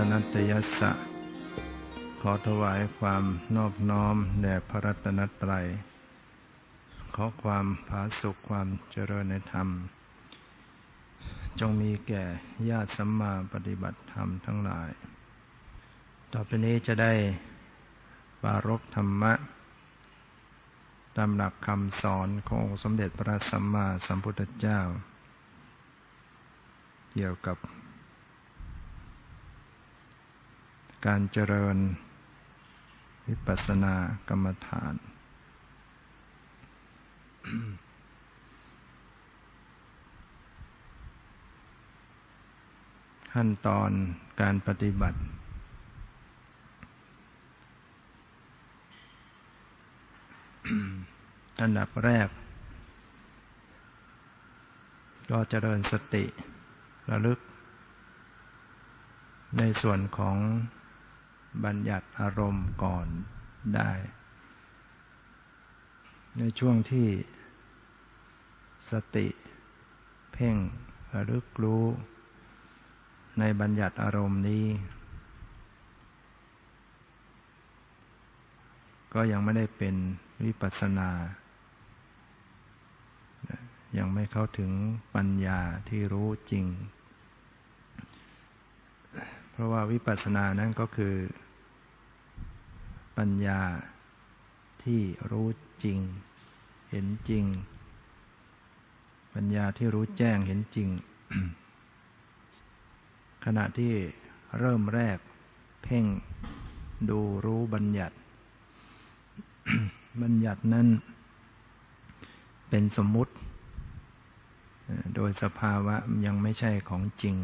ตนัตยัสสะ ขอถวายความนอบน้อมแด่พระรัตนตรัย ขอความผาสุขความเจริญในธรรม จงมีแก่ญาติสัมมาปฏิบัติธรรมทั้งหลาย ต่อไปนี้จะได้ปารบธรรมะ ตามหลักคำสอนขององค์สมเด็จพระสัมมาสัมพุทธเจ้า เกี่ยวกับ การเจริญ วิปัสสนากรรมฐาน ขั้นตอนการปฏิบัติ อันดับแรก ก็เจริญสติระลึกในส่วนของ บัญญัติอารมณ์ก่อนได้ ในช่วงที่สติ เพ่งระลึกรู้ ในบัญญัติอารมณ์นี้ ก็ยังไม่ได้เป็นวิปัสสนา ยังไม่เข้าถึงปัญญาที่รู้จริง เพราะว่าวิปัสสนานั้นก็คือ ปัญญาที่รู้จริง เห็นจริง ปัญญาที่รู้แจ้งเห็นจริง ขณะที่เริ่มแรก เพ่งดูรู้บัญญัติ บัญญัตินั้น เป็นสมมุติ โดยสภาวะยังไม่ใช่ของจริง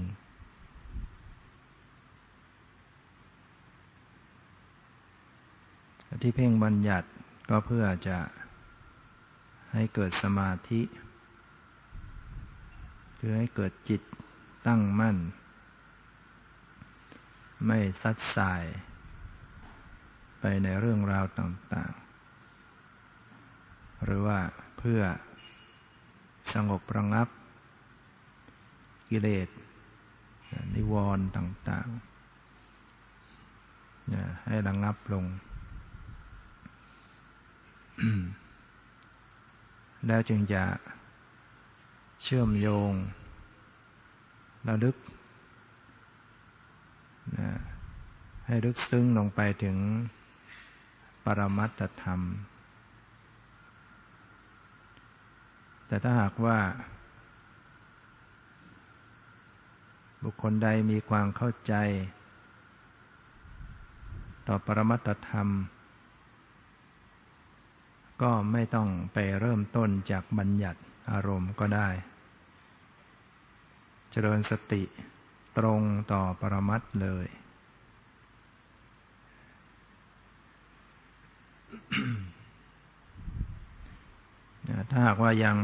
ที่เพ่งบัญญัติก็เพื่อจะให้เกิดสมาธิ คือให้เกิดจิตตั้งมั่น ไม่ซัดสาย ไปในเรื่องราวต่างๆ หรือว่าเพื่อสงบระงับ กิเลสนิวรณ์ต่างๆ ให้ระงับลง แล้วจึงจะเชื่อมโยงระลึกนะให้ลึกซึ้งลงไปถึงปรมัตธรรม แต่ถ้าหากว่า บุคคลใดมีความเข้าใจ ต่อปรมัตธรรม ก็ไม่ต้องไปเริ่มต้นจากบัญญัติอารมณ์ก็ได้ เจริญสติตรงต่อปรมัตเลย ถ้าหากว่ายัง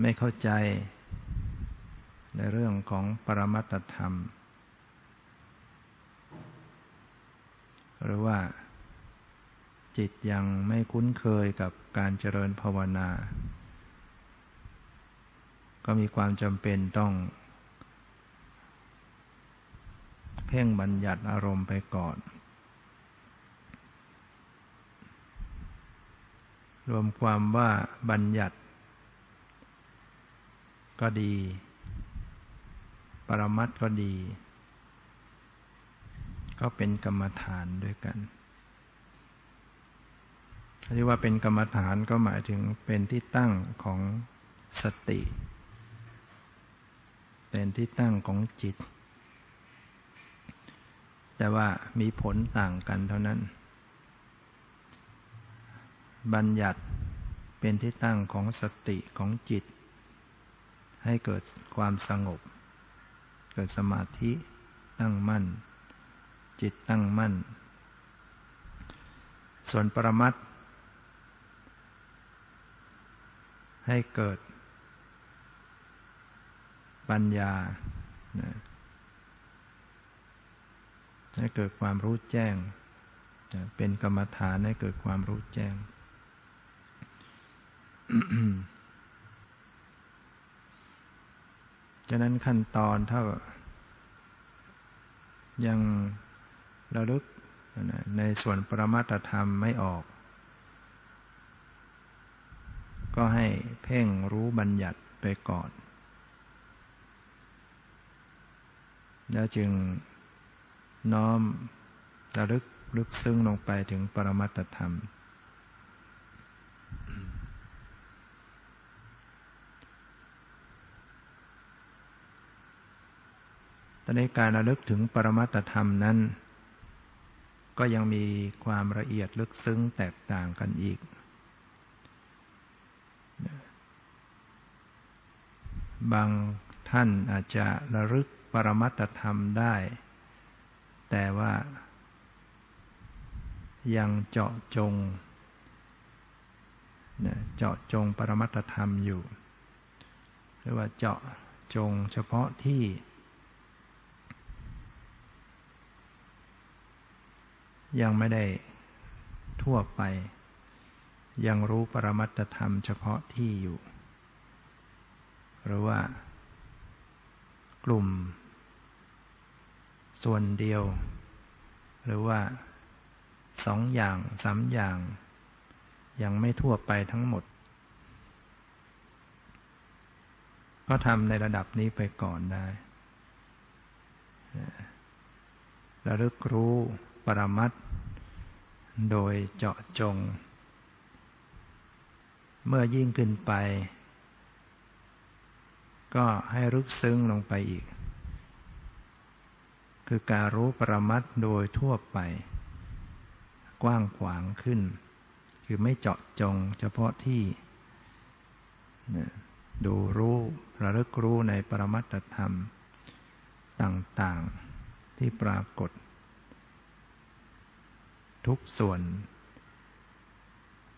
ไม่เข้าใจในเรื่องของปรมัตธรรม หรือว่า จิตยังไม่คุ้นเคยกับการเจริญภาวนา ก็มีความจำเป็นต้อง เพ่งบัญญัติอารมณ์ไปก่อน รวมความว่าบัญญัติ ก็ดี ปรมัตก็ดี ก็เป็นกรรมฐานด้วยกัน ที่ว่าเป็นกรรมฐานก็หมายถึงเป็นที่ตั้งของสติ เป็นที่ตั้งของจิต แต่ว่ามีผลต่างกันเท่านั้น บัญญัติเป็นที่ตั้งของสติของจิต ให้เกิดความสงบ เกิดสมาธิตั้งมั่น จิตตั้งมั่น ส่วนปรมัตถ ให้เกิด ปัญญา ให้เกิดความรู้แจ้ง เป็นกรรมฐานให้เกิดความรู้แจ้ง ฉะนั้นขั้นตอนถ้ายังระลึกในส่วนปรมัตธรรมไม่ออก ก็ให้เพ่งรู้บัญญัติไปก่อน แล้วจึงน้อมระลึกลึกซึ้งลงไปถึงปรมัตธรรมตอนนี้การระลึกถึงปรมัตธรรมนั้น ก็ยังมีความละเอียดลึกซึ้งแตกต่างกันอีก บางท่านอาจจะระลึกปรมัตธรรมได้ แต่ว่ายังเจาะจงเจาะจงปรมัตธรรมอยู่ หรือว่าเจาะจงเฉพาะที่ ยังไม่ได้ทั่วไป ยังรู้ปรมัตธรรมเฉพาะที่อยู่ หรือว่ากลุ่ม ส่วนเดียว หรือว่าสองอย่างสามอย่าง ยังไม่ทั่วไปทั้งหมด ก็ทำในระดับนี้ไปก่อนได้ระลึกรู้ปรมัตโดยเจาะจง เมื่อยิ่งขึ้นไป ก็ให้รึกซึ้งลงไปอีก คือการรู้ปรมัตโดยทั่วไป กว้างขวางขึ้น คือไม่เจาะจงเฉพาะที่ ดูรู้ระลึกรู้ในปรมัตธรรมต่างๆที่ปรากฏ ทุกส่วน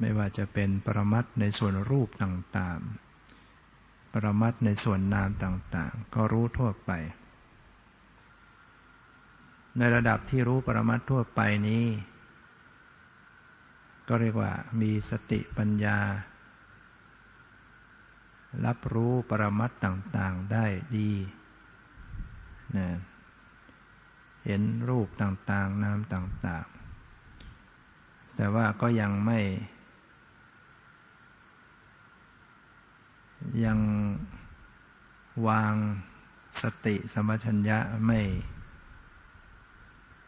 ไม่ว่าจะเป็นปรมัตในส่วนรูปต่างๆ ปรมัตในส่วนนามต่าง ๆ ก็รู้ทั่วไป ในระดับที่รู้ปรมัตทั่วไปนี้ ก็เรียกว่ามีสติปัญญา รับรู้ปรมัตต่างๆได้ดีนะเห็นรูปต่างๆ นามต่าง ๆ แต่ว่าก็ยังไม่ ยังวางสติสมัชัญญะไม่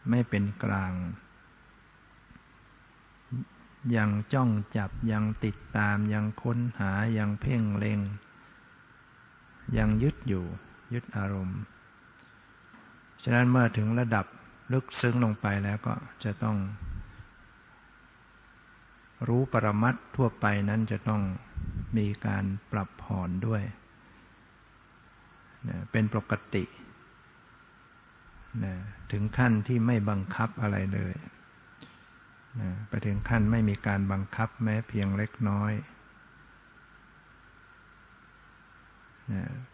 ไม่เป็นกลาง ยังจ้องจับยังติดตามยังค้นหายังเพ่งเล็ง ยังยึดอยู่ยึดอารมณ์ ฉะนั้นเมื่อถึงระดับลึกซึ้งลงไปแล้วก็จะต้อง รู้ปรมัตทั่วไปนั้นจะต้อง มีการปรับผ่อนด้วย เป็นปกติ ถึงขั้นที่ไม่บังคับอะไรเลยไปถึงขั้นไม่มีการบังคับแม้เพียงเล็กน้อย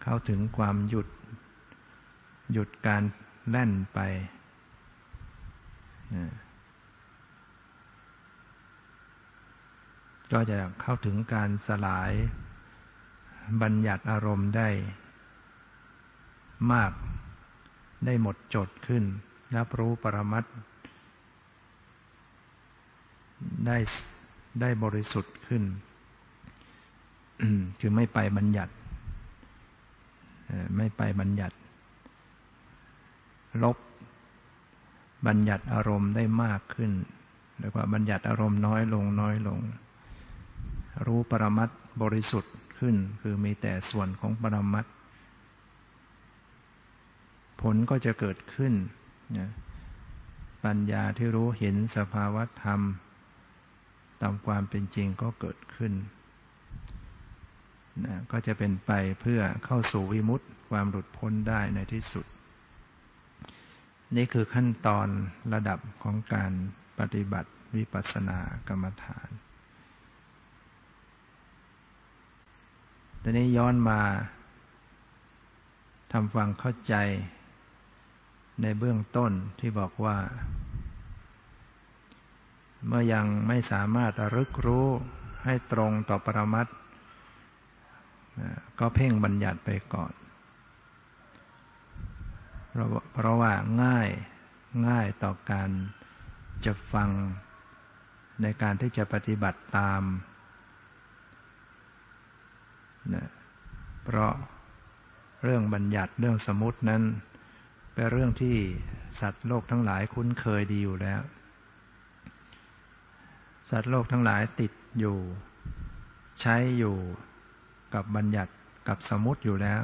เข้าถึงความหยุด หยุดการแล่นไป ก็จะเข้าถึงการสลายบัญญัติอารมณ์ได้ มากได้หมดจดขึ้น รับรู้ปรมัตได้ได้บริสุทธิ์ขึ้น คือไม่ไปบัญญัติ ไม่ไปบัญญัติ ลบบัญญัติอารมณ์ได้มากขึ้นหรือว่าบัญญัติอารมณ์น้อยลงน้อยลง รู้ปรมัตบริสุทธิ์ขึ้น คือมีแต่ส่วนของปรมัตผลก็จะเกิดขึ้นนะปัญญาที่รู้เห็นสภาวธรรม ตามความเป็นจริงก็เกิดขึ้นนะก็จะเป็นไปเพื่อเข้าสู่วิมุตติความหลุดพ้นได้ในที่สุด นี่คือขั้นตอนระดับของการปฏิบัติวิปัสสนากรรมฐาน ตอนนี้ย้อนมาทำฟังเข้าใจในเบื้องต้นที่บอกว่า เมื่อยังไม่สามารถรึกรู้ให้ตรงต่อปรมัตก็เพ่งบัญญัติไปก่อน เพราะเพราะว่าง่ายง่ายต่อการจะฟังในการที่จะปฏิบัติตาม นะเพราะเรื่องบัญญัติเรื่องสมมตินั้น เป็นเรื่องที่สัตว์โลกทั้งหลายคุ้นเคยดีอยู่แล้ว สัตว์โลกทั้งหลายติดอยู่ ใช้อยู่กับบัญญัติกับสมมติอยู่แล้ว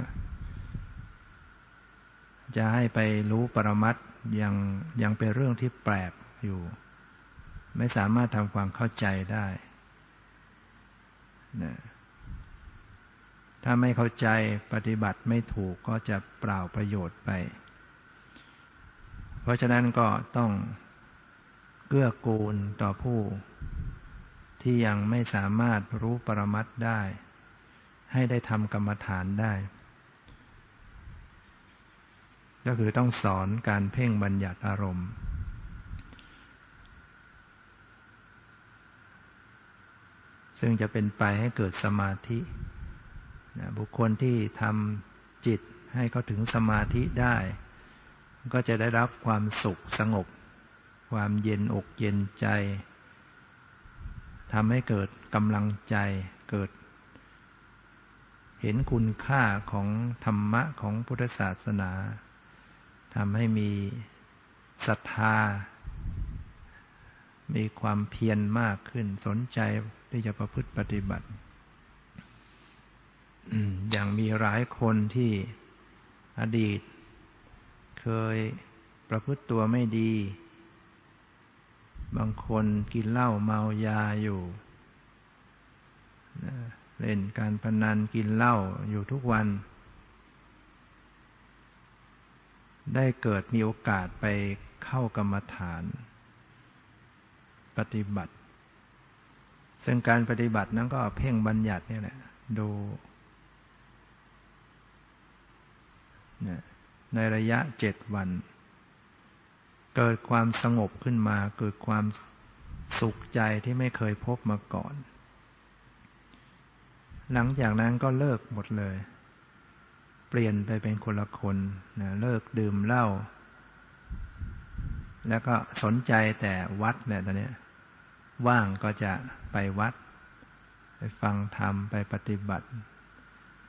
จะให้ไปรู้ปรมัตยังยังเป็นเรื่องที่แปลกอยู่ ไม่สามารถทำความเข้าใจได้นะ ถ้าไม่เข้าใจปฏิบัติไม่ถูกก็จะเปล่าประโยชน์ไป เพราะฉะนั้นก็ต้องเกื้อกูลต่อผู้ ที่ยังไม่สามารถรู้ปรมัตได้ ให้ได้ทำกรรมฐานได้ ก็คือต้องสอนการเพ่งบัญญัติอารมณ์ ซึ่งจะเป็นไปให้เกิดสมาธิ นะบุคคลที่ทำจิตให้เขาถึงสมาธิได้ ก็จะได้รับความสุขสงบ ความเย็นอกเย็นใจทำให้เกิดกำลังใจเกิด เห็นคุณค่าของธรรมะของพุทธศาสนาทำให้มีศรัทธา มีความเพียรมากขึ้นสนใจที่จะประพฤติปฏิบัติ อย่างมีหลายคนที่อดีต เคยประพฤติตัวไม่ดี บางคนกินเหล้าเมายาอยู่เล่นการพนันกินเหล้าอยู่ทุกวัน ได้เกิดมีโอกาสไปเข้ากรรมฐาน ปฏิบัติ ซึ่งการปฏิบัตินั้นก็เพ่งบัญญัตินี่แหละดู ในระยะเจ็ดวัน เกิดความสงบขึ้นมา เกิดความสุขใจที่ไม่เคยพบมาก่อน หลังจากนั้นก็เลิกหมดเลย เปลี่ยนไปเป็นคนละคนนะเลิกดื่มเหล้าแล้วก็สนใจแต่วัดเนี่ยตอนนี้ว่างก็จะไปวัด ไปฟังธรรม ไปปฏิบัติ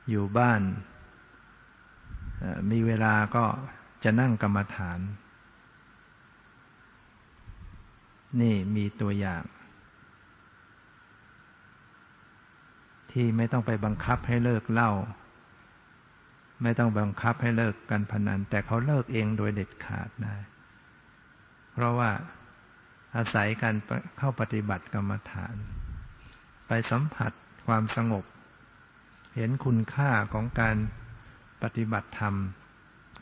อยู่บ้าน มีเวลาก็จะนั่งกรรมฐาน นี่มีตัวอย่าง ที่ไม่ต้องไปบังคับให้เลิกเล่า ไม่ต้องบังคับให้เลิกการพนัน แต่เขาเลิกเองโดยเด็ดขาดได้เพราะว่าอาศัยการเข้าปฏิบัติกรรมฐาน ไปสัมผัสความสงบ เห็นคุณค่าของการ ปฏิบัติธรรม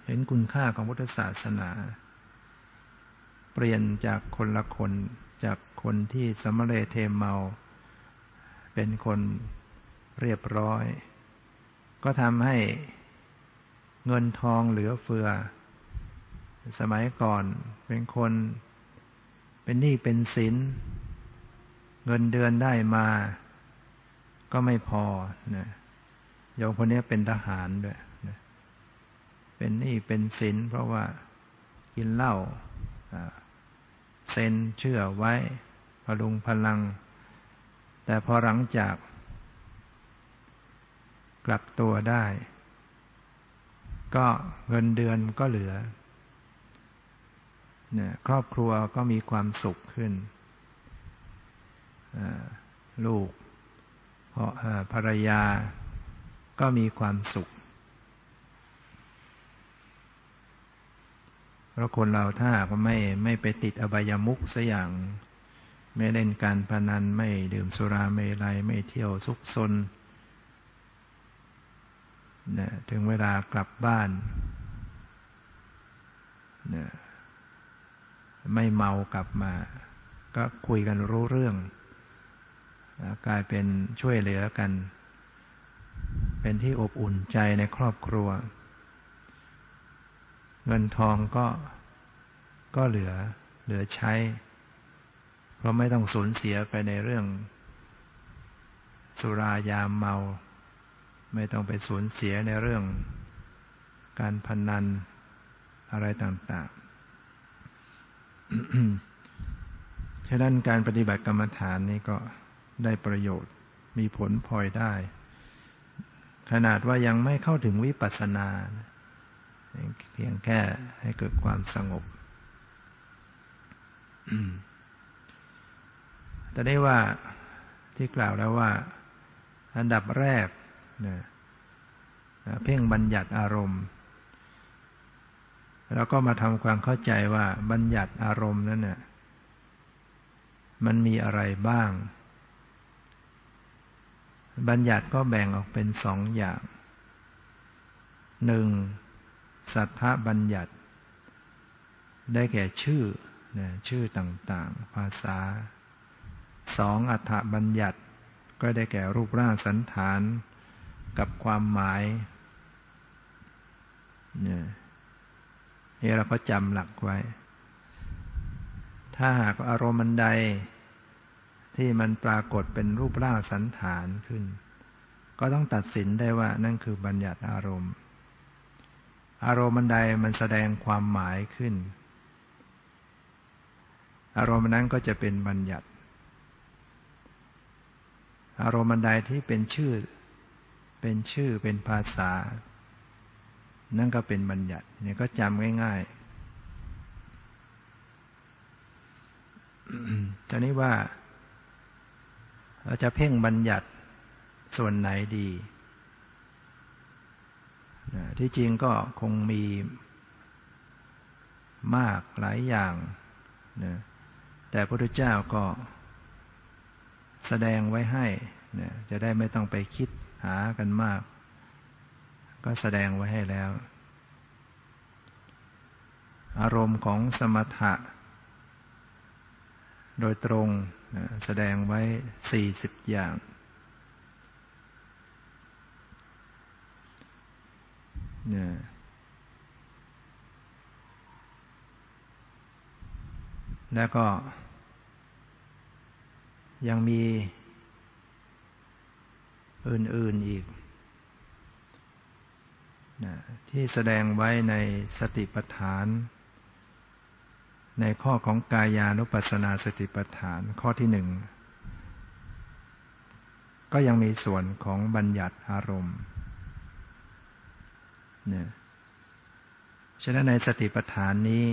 เห็นคุณค่าของพุทธศาสนา เปลี่ยนจากคนละคนจากคนที่สมเรเทเมา เป็นคนเรียบร้อย ก็ทำให้เงินทองเหลือเฟือ สมัยก่อนเป็นคนเป็นหนี้เป็นสิน เงินเดือนได้มา ก็ไม่พอนะโยมคนนี้เป็นทหารด้วย เป็นหนี้เป็นสินเพราะว่ากินเหล้าเซ็นเชื่อไว้พลุงพลัง แต่พอหลังจาก กลับตัวได้ ก็เงินเดือนก็เหลือเนี่ยครอบครัวก็มีความสุขขึ้น ลูกภรรยาก็มีความสุข ราะคนเราถ้าก็ไม่ไม่ไปติดอบายามุขสัอย่าง ไม่เล่นการพนันไม่ดื่มสุราเมลัยไม่เที่ยวซุกซนนะถึงเวลากลับบ้านนะไม่เมากลับมา ก็คุยกันรู้เรื่องกลายเป็นช่วยเหลือกัน เป็นที่อบอุ่นใจในครอบครัว เงินทองก็ก็เหลือเหลือใช้ เพราะไม่ต้องสูญเสียไปในเรื่อง สุรายามเมา ไม่ต้องไปสูญเสียในเรื่อง การพนันอะไรต่างฉะนั้นการปฏิบัติกรรมฐานนี้ก็ได้ประโยชน์มีผลพลอยได้ ขนาดว่ายังไม่เข้าถึงวิปัสสนา เพียงแค่ให้เกิดความสงบแต่ได้ว่าที่กล่าวแล้วว่า อันดับแรกนะเพ่งบัญญัติอารมณ์ แล้วก็มาทำความเข้าใจว่าบัญญัติอารมณ์นั้นเนี่ยมันมีอะไรบ้าง บัญญัติก็แบ่งออกเป็นสองอย่างหนึ่ง สัทธบัญญัติ ได้แก่ชื่อนะชื่อต่างๆ ภาษาสองอัฏฐบัญญัติ ก็ได้แก่รูปร่างสันฐานกับความหมายเนี่ยนี่เราก็จำหลักไว้ ถ้าหากอารมณ์ใด ที่มันปรากฏเป็นรูปร่างสันฐานขึ้น ก็ต้องตัดสินได้ว่านั่นคือบัญญัติอารมณ์ อารมณ์ใดมันแสดงความหมายขึ้น อารมณ์นั้นก็จะเป็นบัญญัติ อารมณ์ใดที่เป็นชื่อ เป็นชื่อเป็นภาษา นั่นก็เป็นบัญญัติเนี่ยก็จำง่ายๆตอนนี้ว่าเราจะเพ่งบัญญัติส่วนไหนดี ที่จริงก็คงมีมากหลายอย่างนะแต่พระพุทธเจ้าก็แสดงไว้ให้นะจะได้ไม่ต้องไปคิดหากันมาก ก็แสดงไว้ให้แล้ว อารมณ์ของสมถะ โดยตรงแสดงไว้สี่สิบอย่าง นี่ยแล้วก็ ยังมี อื่น ๆ อีกนะที่แสดงไว้ในสติปัฏฐาน ในข้อของกายานุปัสสนาสติปัฏฐานข้อที่หนึ่ง ก็ยังมีส่วนของบัญญัติอารมณ์ เนี่ยฉะนั้นในสติปัฏฐานนี้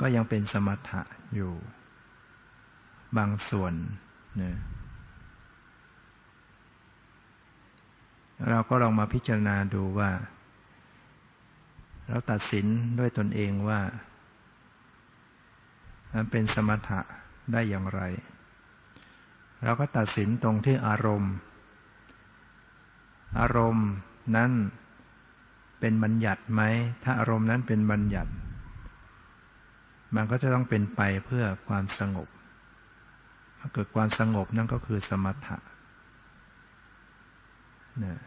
ก็ยังเป็นสมถะอยู่ บางส่วนเนี่ยเราก็ลองมาพิจารณาดูว่า เราตัดสินด้วยตนเองว่ามันเป็นสมถะได้อย่างไร เราก็ตัดสินตรงที่อารมณ์ อารมณ์นั้น เป็นบัญญัติไหม ถ้าอารมณ์นั้นเป็นบัญญัติ มันก็จะต้องเป็นไปเพื่อความสงบ ถ้าเกิดความสงบนั่นก็คือสมถะนะ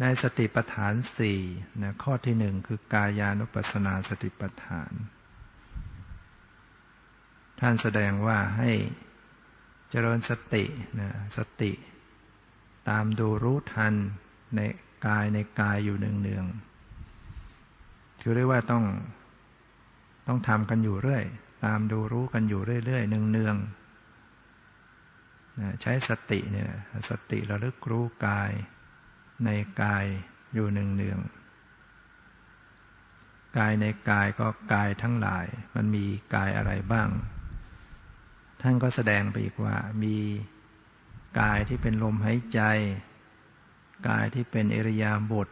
ในสติปัฏฐานสี่นะข้อที่หนึ่งคือกายานุปัสสนาสติปัฏฐาน ท่านแสดงว่าให้เจริญสตินะสติ ตามดูรู้ทันใน กายในกายอยู่เนืองๆคือเรียกว่าต้องต้องทำกันอยู่เรื่อย ตามดูรู้กันอยู่เรื่อยๆเนืองๆใช้สติเนี่ยสติระลึกรู้กาย ในกายอยู่หนึ่งเนืองกายในกายก็กายทั้งหลาย มันมีกายอะไรบ้าง ท่านก็แสดงไปอีกว่ามีกายที่เป็นลมหายใจ กายที่เป็นอริยาบท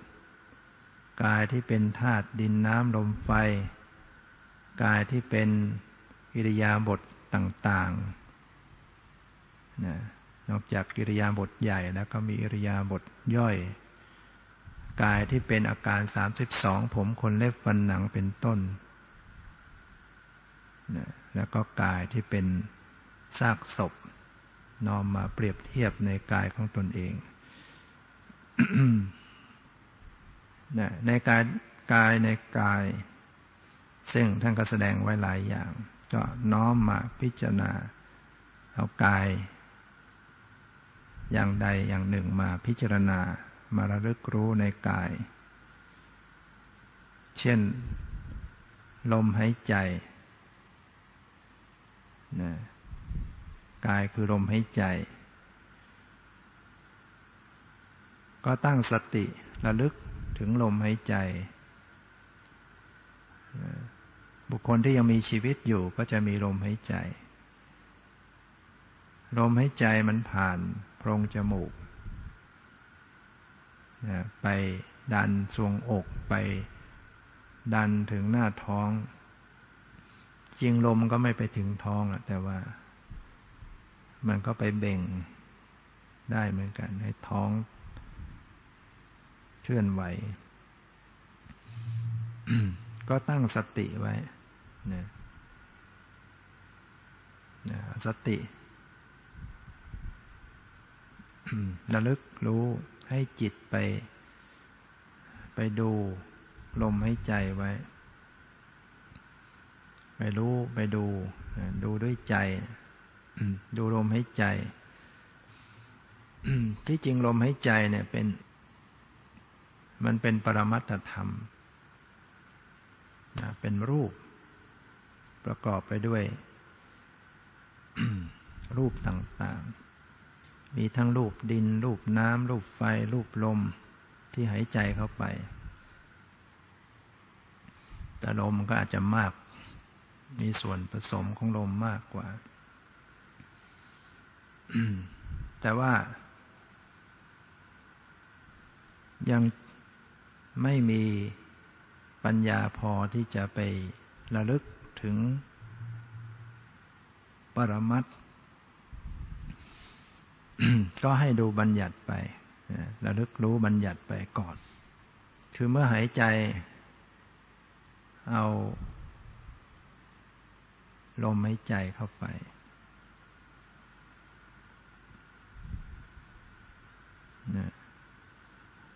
กายที่เป็นธาตุดินน้ำลมไฟ กายที่เป็นอิริยาบถต่างๆนะนอกจากกิริยาบทใหญ่แล้วก็มีอิริยาบทย่อย กายที่เป็นอาการ 32 ผมคนเล็บฟันหนังเป็นต้นนะแล้วก็กายที่เป็นซากศพน้อมมาเปรียบเทียบในกายของตนเอง ในกายกายในกาย ซึ่งท่านก็แสดงไว้หลายอย่าง ก็น้อมมาพิจารณา เอากาย อย่างใดอย่างหนึ่งมาพิจารณามาระลึกรู้ในกาย เช่น ลมหายใจนะกายคือลมหายใจ ก็ตั้งสติระลึกถึงลมหายใจ บุคคลที่ยังมีชีวิตอยู่ก็จะมีลมหายใจ ลมหายใจมันผ่านโพรงจมูก ไปดันทรวงอกไปดันถึงหน้าท้อง จริงลมก็ไม่ไปถึงท้องแต่ว่า มันก็ไปเบ่งได้เหมือนกัน ให้ท้อง เคลื่อนไหว ก็ตั้งสติไว้นะนะสติระลึกรู้ให้จิตไป ไปดูลมใหายใจไว้ ไปรู้ไปดู ดูด้วยใจ ดูลมใหายใจ ที่จริงลมใหายใจเนี่ยเป็น มันเป็นปรมัตธรรมเป็นรูป ประกอบไปด้วย รูปต่างๆ มีทั้งรูปดิน รูปน้ำรูปไฟ รูปลมที่หายใจเข้าไป แต่ลมก็อาจจะมาก มีส่วนผสมของลมมากกว่า แต่ว่ายัง ไม่มีปัญญาพอที่จะไประลึกถึงปรมัตก็ให้ดูบัญญัติไประลึกรู้บัญญัติไปก่อน คือเมื่อหายใจ เอา ลมหายใจเข้าไป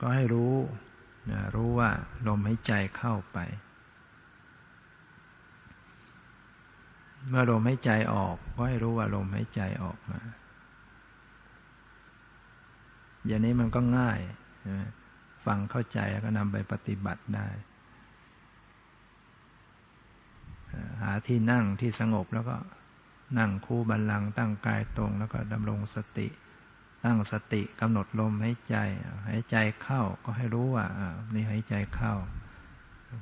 ก็ให้รู้ รู้ว่าลมหายใจเข้าไป เมื่อลมหายใจออกก็ให้รู้ว่าลมหายใจออกมา อย่างนี้มันก็ง่าย ฟังเข้าใจแล้วก็นำไปปฏิบัติได้ หาที่นั่งที่สงบแล้วก็นั่งคู่บันลังตั้งกายตรงแล้วก็ดำรงสติ ตั้งสติกำหนดลมหายใจ หายใจเข้าก็ให้รู้ว่านี่หายใจเข้า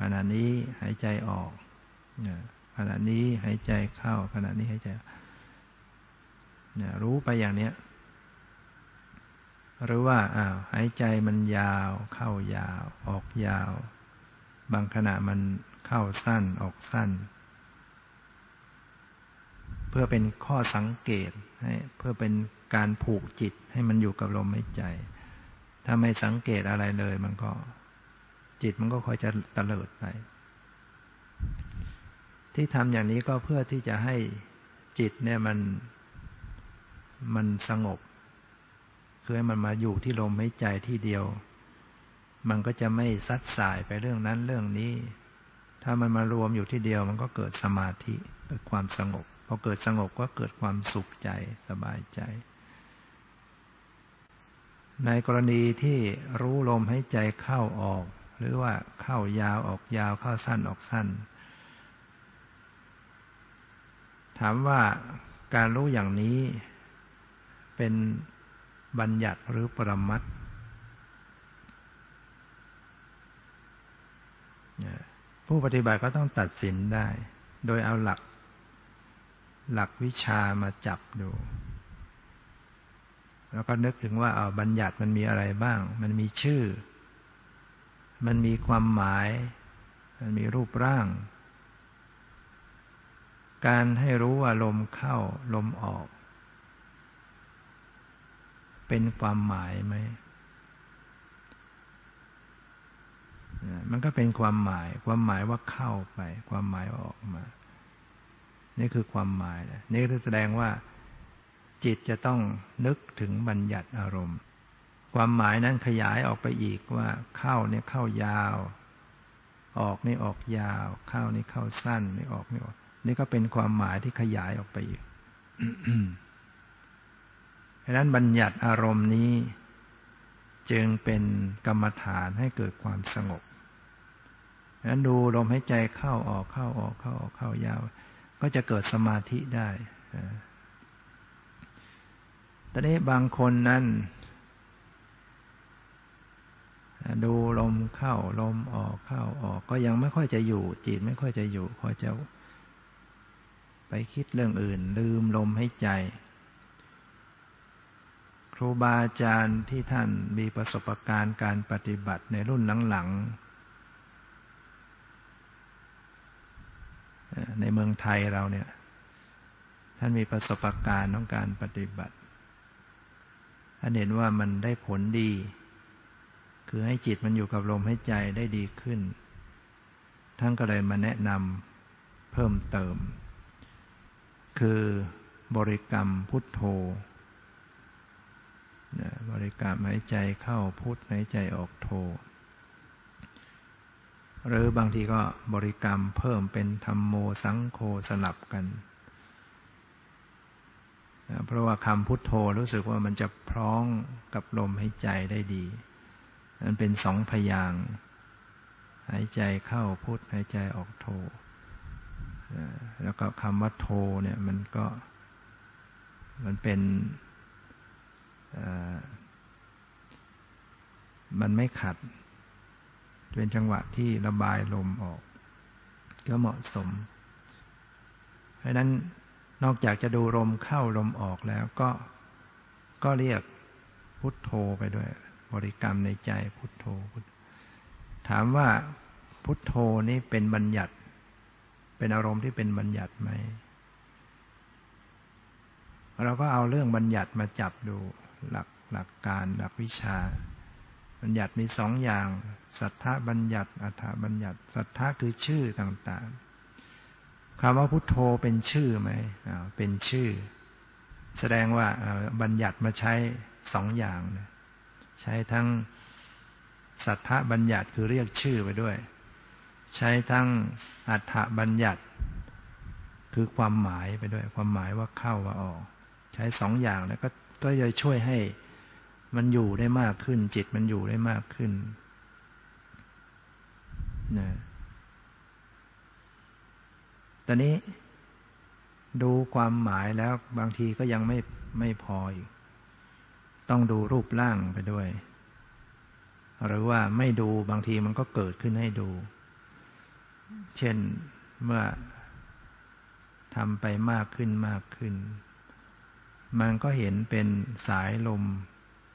ขณะนี้หายใจออกขณะนี้หายใจเข้า ขณะนี้หายใจรู้ไปอย่างเนี้ย หรือว่าอ้าวหายใจมันยาว เข้ายาว ออกยาว บางขณะมันเข้าสั้นออกสั้น เพื่อเป็นข้อสังเกตให้เพื่อเป็นการผูกจิตให้มันอยู่กับลมหายใจ ถ้าไม่สังเกตอะไรเลย มันก็จิตมันก็ค่อยจะเลิดไป ที่ทำอย่างนี้ก็เพื่อที่จะให้จิตเนี่ยมันมันสงบ คือให้มันมาอยู่ที่ลมหายใจที่เดียว มันก็จะไม่ซัดสายไปเรื่องนั้นเรื่องนี้ ถ้ามันมารวมอยู่ที่เดียว มันก็เกิดสมาธิเกิดความสงบ พอเกิดสงบก็เกิดความสุขใจสบายใจ ในกรณีที่รู้ลมให้ใจเข้าออก หรือว่าเข้ายาวออกยาวเข้าสั้นออกสั้น ถามว่าการรู้อย่างนี้เป็นบัญญัติหรือปรมัตผู้ปฏิบัติก็ต้องตัดสินได้ โดยเอาหลัก หลักวิชามาจับดู แล้วก็นึกถึงว่าเอาบัญญัติมันมีอะไรบ้าง มันมีชื่อ มันมีความหมาย มันมีรูปร่าง การให้รู้ว่าลมเข้าลมออก เป็นความหมายไหมมันก็เป็นความหมาย ความหมายว่าเข้าไป ความหมายว่าออกมา นี่คือความหมายนะนี่แสดงว่า จิตจะต้องนึกถึงบัญญัติอารมณ์ ความหมายนั้นขยายออกไปอีกว่า เข้าเนี่ยเข้ายาว ออกนี่ออกยาว เข้านี่เข้าสั้นนี่ออกนี่ออก นี่ก็เป็นความหมายที่ขยายออกไปอีกดังนั้นบัญญัติอารมณ์นี้ จึงเป็นกรรมฐานให้เกิดความสงบนั้นดูลมหายใจเข้าออกเข้าออกเข้าออกเข้ายาว ก็จะเกิดสมาธิได้ตอนนี้บางคนนั้น ดูลมเข้าลมออกเข้าออก ก็ยังไม่ค่อยจะอยู่ จิตไม่ค่อยจะอยู่คอยจะไปคิดเรื่องอื่น ลืมลมให้ใจ ครูบาอาจารย์ที่ท่านมีประสบการณ์การปฏิบัติในรุ่นหลังๆ ในเมืองไทยเราเนี่ย ท่านมีประสบการณ์ของการปฏิบัติ ท่านเห็นว่ามันได้ผลดี คือให้จิตมันอยู่กับลมให้ใจได้ดีขึ้น ท่านก็เลยมาแนะนำเพิ่มเติม คือบริกรรมพุทโธบริกรรมหายใจเข้าพุทหายใจออกโธ หรือบางทีก็บริกรรมเพิ่มเป็นธรรมโมสังโฆสลับกัน เพราะว่าคำพุทโธรู้สึกว่ามันจะพร้องกับลมหายใจได้ดี มันเป็นสองพยางหายใจเข้าพุทหายใจออกโธแล้วก็คำว่าโธเนี่ยมันก็มันเป็นมันไม่ขัด เป็นจังหวะที่ระบายลมออก ก็เหมาะสม เพราะนั้นนอกจากจะดูลมเข้าลมออกแล้วก็ก็เรียกพุทโธไปด้วย บริกรรมในใจพุทโธพุทถามว่าพุทโธนี่เป็นบัญญัติ เป็นอารมณ์ที่เป็นบัญญัติไหม เราก็เอาเรื่องบัญญัติมาจับดูหลักหลักการหลักวิชา บัญญัติมีสองอย่าง สัทธบัญญัติ อัฏฐบัญญัติ สัทธะคือชื่อต่างๆคำว่าพุทโธเป็นชื่อไหมเป็นชื่อ แสดงว่าบัญญัติมาใช้สองอย่างใช้ทั้งสัทธบัญญัติคือเรียกชื่อไปด้วย ใช้ทั้งอัฏฐบัญญัติ คือความหมายไปด้วย ความหมายว่าเข้าว่าออก ใช้สองอย่างแล้วก็ก็จะช่วยให้ มันอยู่ได้มากขึ้น จิตมันอยู่ได้มากขึ้นนะตอนนี้ดูความหมายแล้วบางทีก็ยังไม่ไม่พออีก ต้องดูรูปร่างไปด้วย หรือว่าไม่ดูบางทีมันก็เกิดขึ้นให้ดู เช่นเมื่อทำไปมากขึ้นมากขึ้น มันก็เห็นเป็นสายลม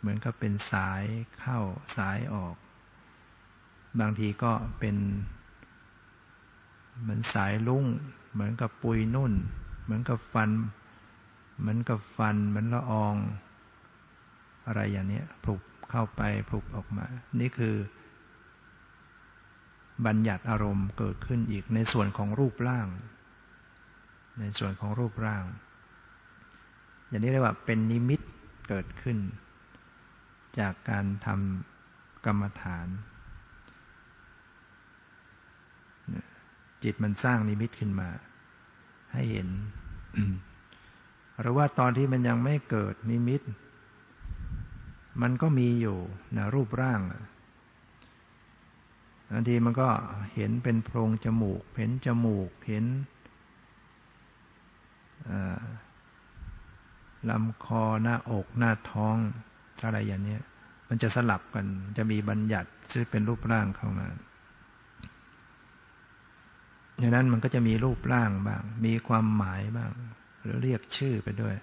เหมือนกับเป็นสายเข้าสายออก บางทีก็เป็นเหมือนสายลุ่ง เหมือนกับปุยนุ่น เหมือนกับฟัน เหมือนกับฟัน เหมือนละออง อะไรอย่างนี้ผลุกเข้าไปผลุกออกมา นี่คือ บัญญัติอารมณ์เกิดขึ้นอีกในส่วนของรูปร่าง ในส่วนของรูปร่าง อย่างนี้เรียกว่าเป็นนิมิตเกิดขึ้น จากการทำกรรมฐาน จิตมันสร้างนิมิตขึ้นมา ให้เห็น หรือว่าตอนที่มันยังไม่เกิดนิมิต มันก็มีอยู่นะรูปร่างบางทีมันก็เห็นเป็นโพรงจมูก เห็นจมูก เห็นลำคอหน้าอกหน้าท้อง อะไรอย่างนี้มันจะสลับกัน จะมีบัญญัติซึ่งเป็นรูปร่างเข้ามาดังนั้นมันก็จะมีรูปร่างบ้าง มีความหมายบ้าง หรือเรียกชื่อไปด้วย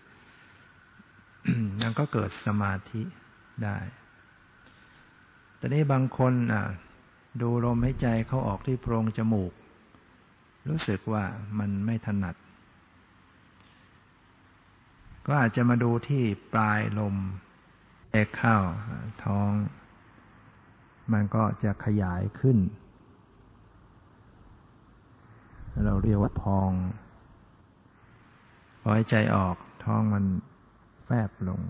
มันก็เกิดสมาธิได้ แต่นี้บางคนอะดูลมหายใจเขาออกที่โพรงจมูก รู้สึกว่ามันไม่ถนัด ก็อาจจะมาดูที่ปลายลม แอกเข้าท้อง มันก็จะขยายขึ้น เราเรียกว่าพองพอให้ใจออกท้องมันแฟบลง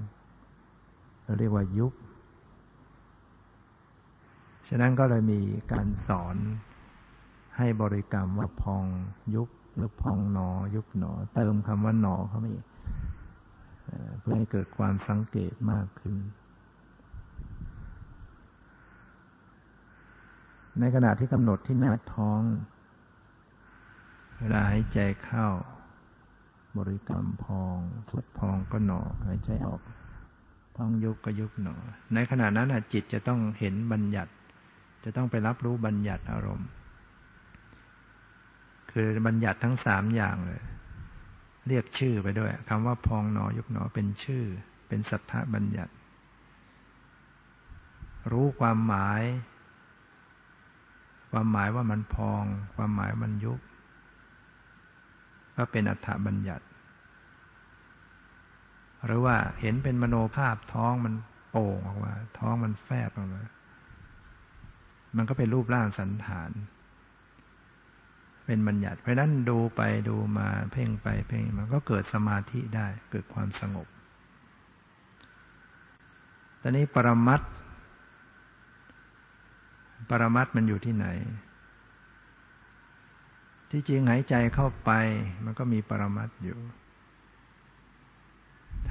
เราเรียกว่ายุบ ฉะนั้นก็เลยมีการสอนให้บริกรรมว่าพองยุบหรือพองหนอ ยุบหนอ เติมคำว่าหนอเข้ามา เพื่อให้เกิดความสังเกตมากขึ้น ในขณะที่กำหนดที่หน้าท้อง เวลาหายใจเข้า บริกรรมพองสุดพองก็หนอหายใจออกท้องยุบก็ยุบหนอ ในขณะนั้นจิตจะต้องเห็นบัญญัติ จะต้องไปรับรู้บัญญัติอารมณ์ คือบัญญัติทั้งสามอย่างเลย เรียกชื่อไปด้วยคำว่าพองหนอยุบหนอเป็นชื่อ เป็นสัทธบัญญัติ รู้ความหมาย ความหมายว่ามันพอง ความหมายมันยุบก็เป็นอัฏฐบัญญัติ หรือว่าเห็นเป็นมโนภาพท้องมันโป่งออกมา ท้องมันแฟบออกมา มันก็เป็นรูปร่างสันฐาน เป็นบัญญัติ เพราะนั้นดูไปดูมาเพ่งไปเพ่งมันก็เกิดสมาธิได้เกิดความสงบตอนนี้ปรมัตปรมัตมันอยู่ที่ไหน ที่จริงหายใจเข้าไปมันก็มีปรมัตอยู่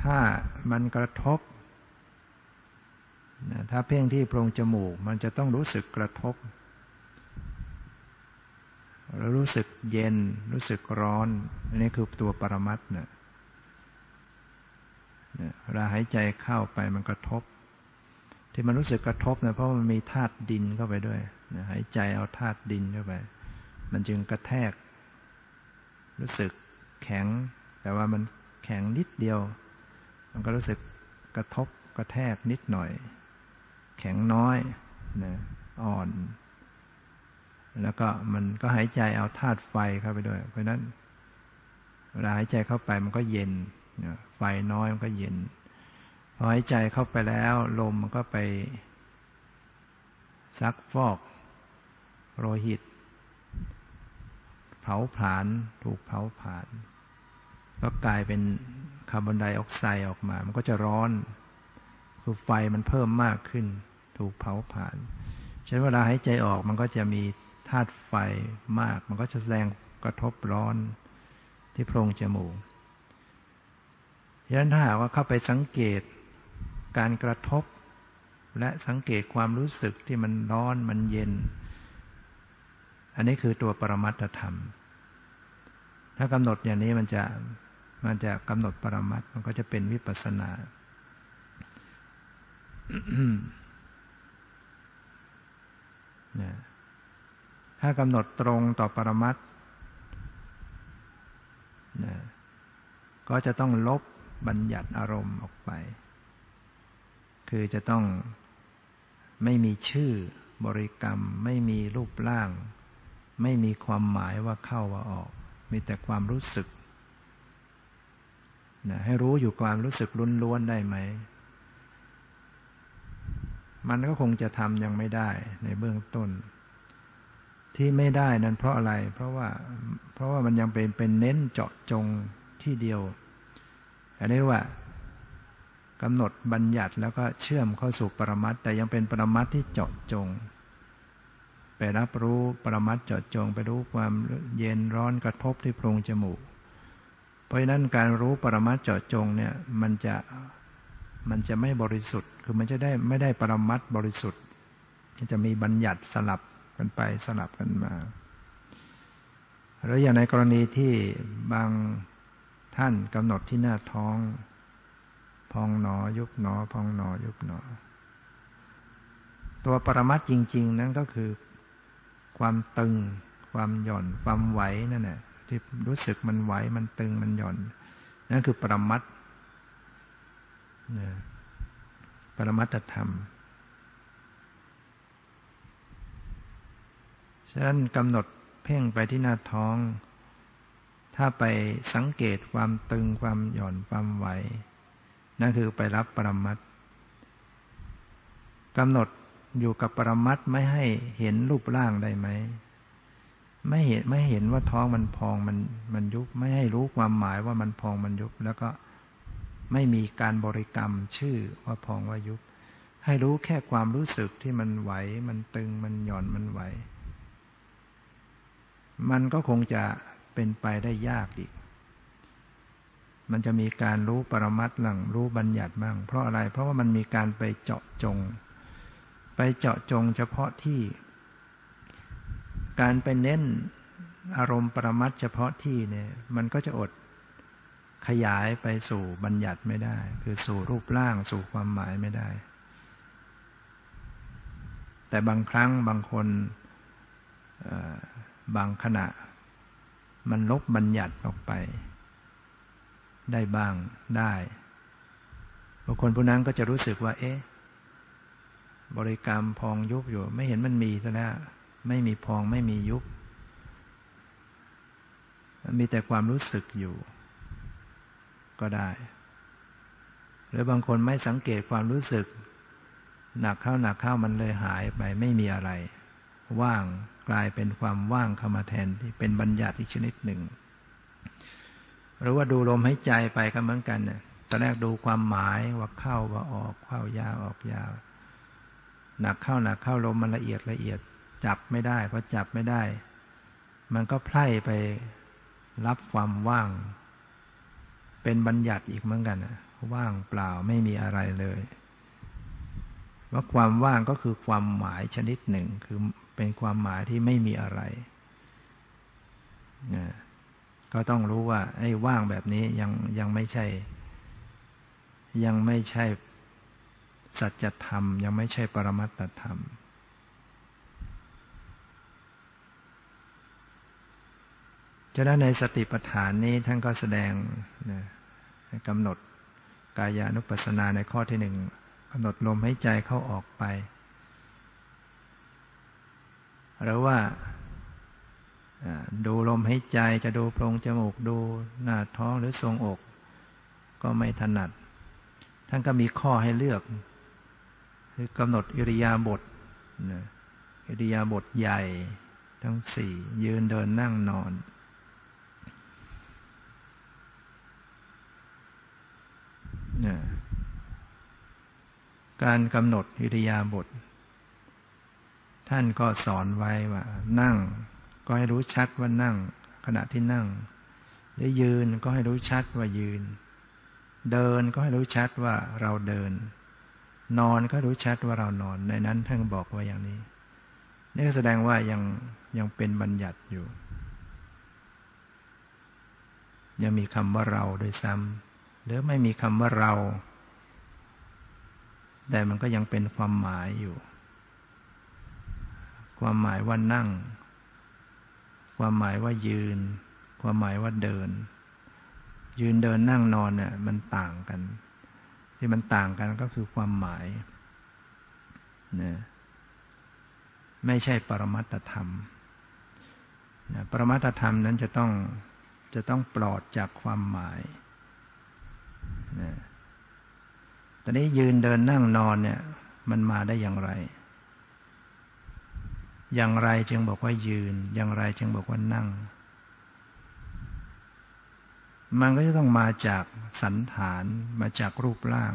ถ้ามันกระทบถ้าเพ่งที่โพรงจมูก มันจะต้องรู้สึกกระทบ แล้วรู้สึกเย็น รู้สึกร้อน อันนี้คือตัวปรมัตเนี่ยเวลาหายใจเข้าไปมันกระทบ ที่มันรู้สึกกระทบเนะเพราะมันมีธาตุดินเข้าไปด้วยหายใจเอาธาตุดินเข้าไป มันจึงกระแทก รู้สึกแข็ง แต่ว่ามันแข็งนิดเดียว มันก็รู้สึกกระทบกระแทกนิดหน่อย แข็งน้อยนะอ่อน แล้วก็มันก็หายใจเอาธาตุไฟเข้าไปด้วย เพราะนั้นเวลาหายใจเข้าไปมันก็เย็นไฟน้อยมันก็เย็นพอหายใจเข้าไปแล้วลมมันก็ไปซักฟอกโลหิต เผาผลาญถูกเผาผลาญก็กลายเป็นคาร์บอนไดออกไซด์ออกมา มันก็จะร้อน คือไฟมันเพิ่มมากขึ้น ถูกเผาผลาญฉะนั้นเวลาหายใจออกมันก็จะมี ธาตุไฟมาก มันก็จะแสดงกระทบร้อนที่โพรงจมูกฉะนั้นถ้าหากว่าเข้าไปสังเกตการกระทบ และสังเกตความรู้สึกที่มันร้อนมันเย็น อันนี้คือตัวปรมัตธรรม ถ้ากำหนดอย่างนี้มันจะมันจะกำหนดปรมัตมันก็จะเป็นวิปัสนา ถ้ากำหนดตรงต่อปรมัตก็จะต้องลบบัญญัติอารมณ์ออกไป คือจะต้องไม่มีชื่อบริกรรม ไม่มีรูปร่าง ไม่มีความหมายว่าเข้าว่าออก มีแต่ความรู้สึกนะให้รู้อยู่ความรู้สึกล้วนๆได้ไหม มันก็คงจะทำยังไม่ได้ในเบื้องต้น ที่ไม่ได้นั้นเพราะอะไร เพราะว่า เพราะว่ามันยังเป็นเป็นเน้นเจาะจงที่เดียว อันนี้ว่ากำหนดบัญญัติแล้วก็เชื่อมเข้าสู่ปรมัตแต่ยังเป็นปรมัตที่เจาะจง ไปรับรู้ปรมัตเจาะจง ไปรู้ความเย็นร้อนกระทบที่โพรงจมูก เพราะฉะนั้นการรู้ปรมัตเจาะจงเนี่ยมันจะมันจะไม่บริสุทธิ์ คือมันจะได้ไม่ได้ปรมัตบริสุทธิ์ จะมีบัญญัติสลับ กันไปสลับกันมาแล้วอย่างในกรณีที่บางท่านกำหนดที่หน้าท้อง พองหนอยุบหนอ พองหนอยุบหนอ ตัวปรมัตจริง ๆ นั้นก็คือ ความตึง ความหย่อน ความไหวนั่นแหละที่รู้สึกมันไหวมันตึงมันหย่อน นั่นคือปรมัตปรมัตธรรม ฉะนั้นกำหนดเพ่งไปที่หน้าท้อง ถ้าไปสังเกตความตึงความหย่อนความไหว นั่นคือไปรับปรมัตกำหนดอยู่กับปรมัตไม่ให้เห็นรูปร่างได้ไหม ไม่เห็นไม่เห็นว่าท้องมันพองมันมันยุบ ไม่ให้รู้ความหมายว่ามันพองมันยุบ แล้วก็ไม่มีการบริกรรมชื่อว่าพองว่ายุบ ให้รู้แค่ความรู้สึกที่มันไหว มันตึงมันหย่อนมันไหว มันก็คงจะเป็นไปได้ยากอีก มันจะมีการรู้ปรมัตหลังรู้บัญญัติบ้าง เพราะอะไร เพราะว่ามันมีการไปเจาะจง ไปเจาะจงเฉพาะที่ การไปเน้นอารมณ์ปรมัดเฉพาะที่เนี่ย มันก็จะอดขยายไปสู่บัญญัติไม่ได้ คือสู่รูปร่างสู่ความหมายไม่ได้ แต่บางครั้งบางคน บางขณะ มันลบบัญญัติออกไป ได้บ้างได้บางคนผู้นั้นก็จะรู้สึกว่า เอ๊ะ บริกรรมพองยุบอยู่ ไม่เห็นมันมีซะแล้วไม่มีพองไม่มียุบ มีแต่ความรู้สึกอยู่ ก็ได้ หรือบางคนไม่สังเกตความรู้สึก หนักเข้าหนักเข้ามันเลยหายไปไม่มีอะไร ว่าง กลายเป็นความว่างเข้ามาแทนที่เป็นบัญญัติอีกชนิดหนึ่ง หรือว่าดูลมหายใจไปก็เหมือนกันเนี่ยตอนแรกดูความหมายว่าเข้าว่าออกเข้ายาวออกยาวหนักเข้าหนักเข้าลมมันละเอียดละเอียด จับไม่ได้พอจับไม่ได้ มันก็ไพร่ไปรับความว่าง เป็นบัญญัติอีกเหมือนกันว่างเปล่าไม่มีอะไรเลยว่าความว่างก็คือความหมายชนิดหนึ่ง คือ เป็นความหมายที่ไม่มีอะไรนะก็ต้องรู้ว่า ไอ้ว่างแบบนี้ยังยังไม่ใช่ ยังไม่ใช่ สัจธรรม ยังไม่ใช่ปรมัตธรรมฉะนั้นในสติปัฏฐานนี้ท่านก็แสดงนะกำหนดกายานุปัสสนาในข้อที่หนึ่งกำหนดลมให้ใจเข้าออกไป หรือว่าดูลมให้ใจจะดูโพรงจมูกดูหน้าท้องหรือทรงอก ก็ไม่ถนัด ท่านก็มีข้อให้เลือกคือกำหนดอิริยาบถอิริยาบถใหญ่ทั้งสี่ยืนเดินนั่งนอน การกำหนดอิริยาบถ ท่านก็สอนไว้ว่า นั่ง ก็ให้รู้ชัดว่านั่ง ขณะที่นั่งหรือยืนก็ให้รู้ชัดว่ายืน เดินก็ให้รู้ชัดว่าเราเดิน นอนก็รู้ชัดว่าเรานอน ในนั้นท่านบอกว่าอย่างนี้ นี่แสดงว่ายังยังเป็นบัญญัติอยู่ ยังมีคำว่าเราโดยซ้ำหรือไม่มีคำว่าเรา แต่มันก็ยังเป็นความหมายอยู่ ความหมายว่านั่ง ความหมายว่ายืน ความหมายว่าเดิน ยืนเดินนั่งนอนเนี่ยมันต่างกัน ที่มันต่างกันก็คือความหมายนะไม่ใช่ปรมัตธรรมนะปรมัตธรรมนั้นจะต้องจะต้องปลอดจากความหมายนะตอนนี้ยืนเดินนั่งนอนเนี่ย มันมาได้อย่างไร อย่างไรจึงบอกว่ายืน อย่างไรจึงบอกว่านั่ง มันก็จะต้องมาจากสันฐานมาจากรูปร่าง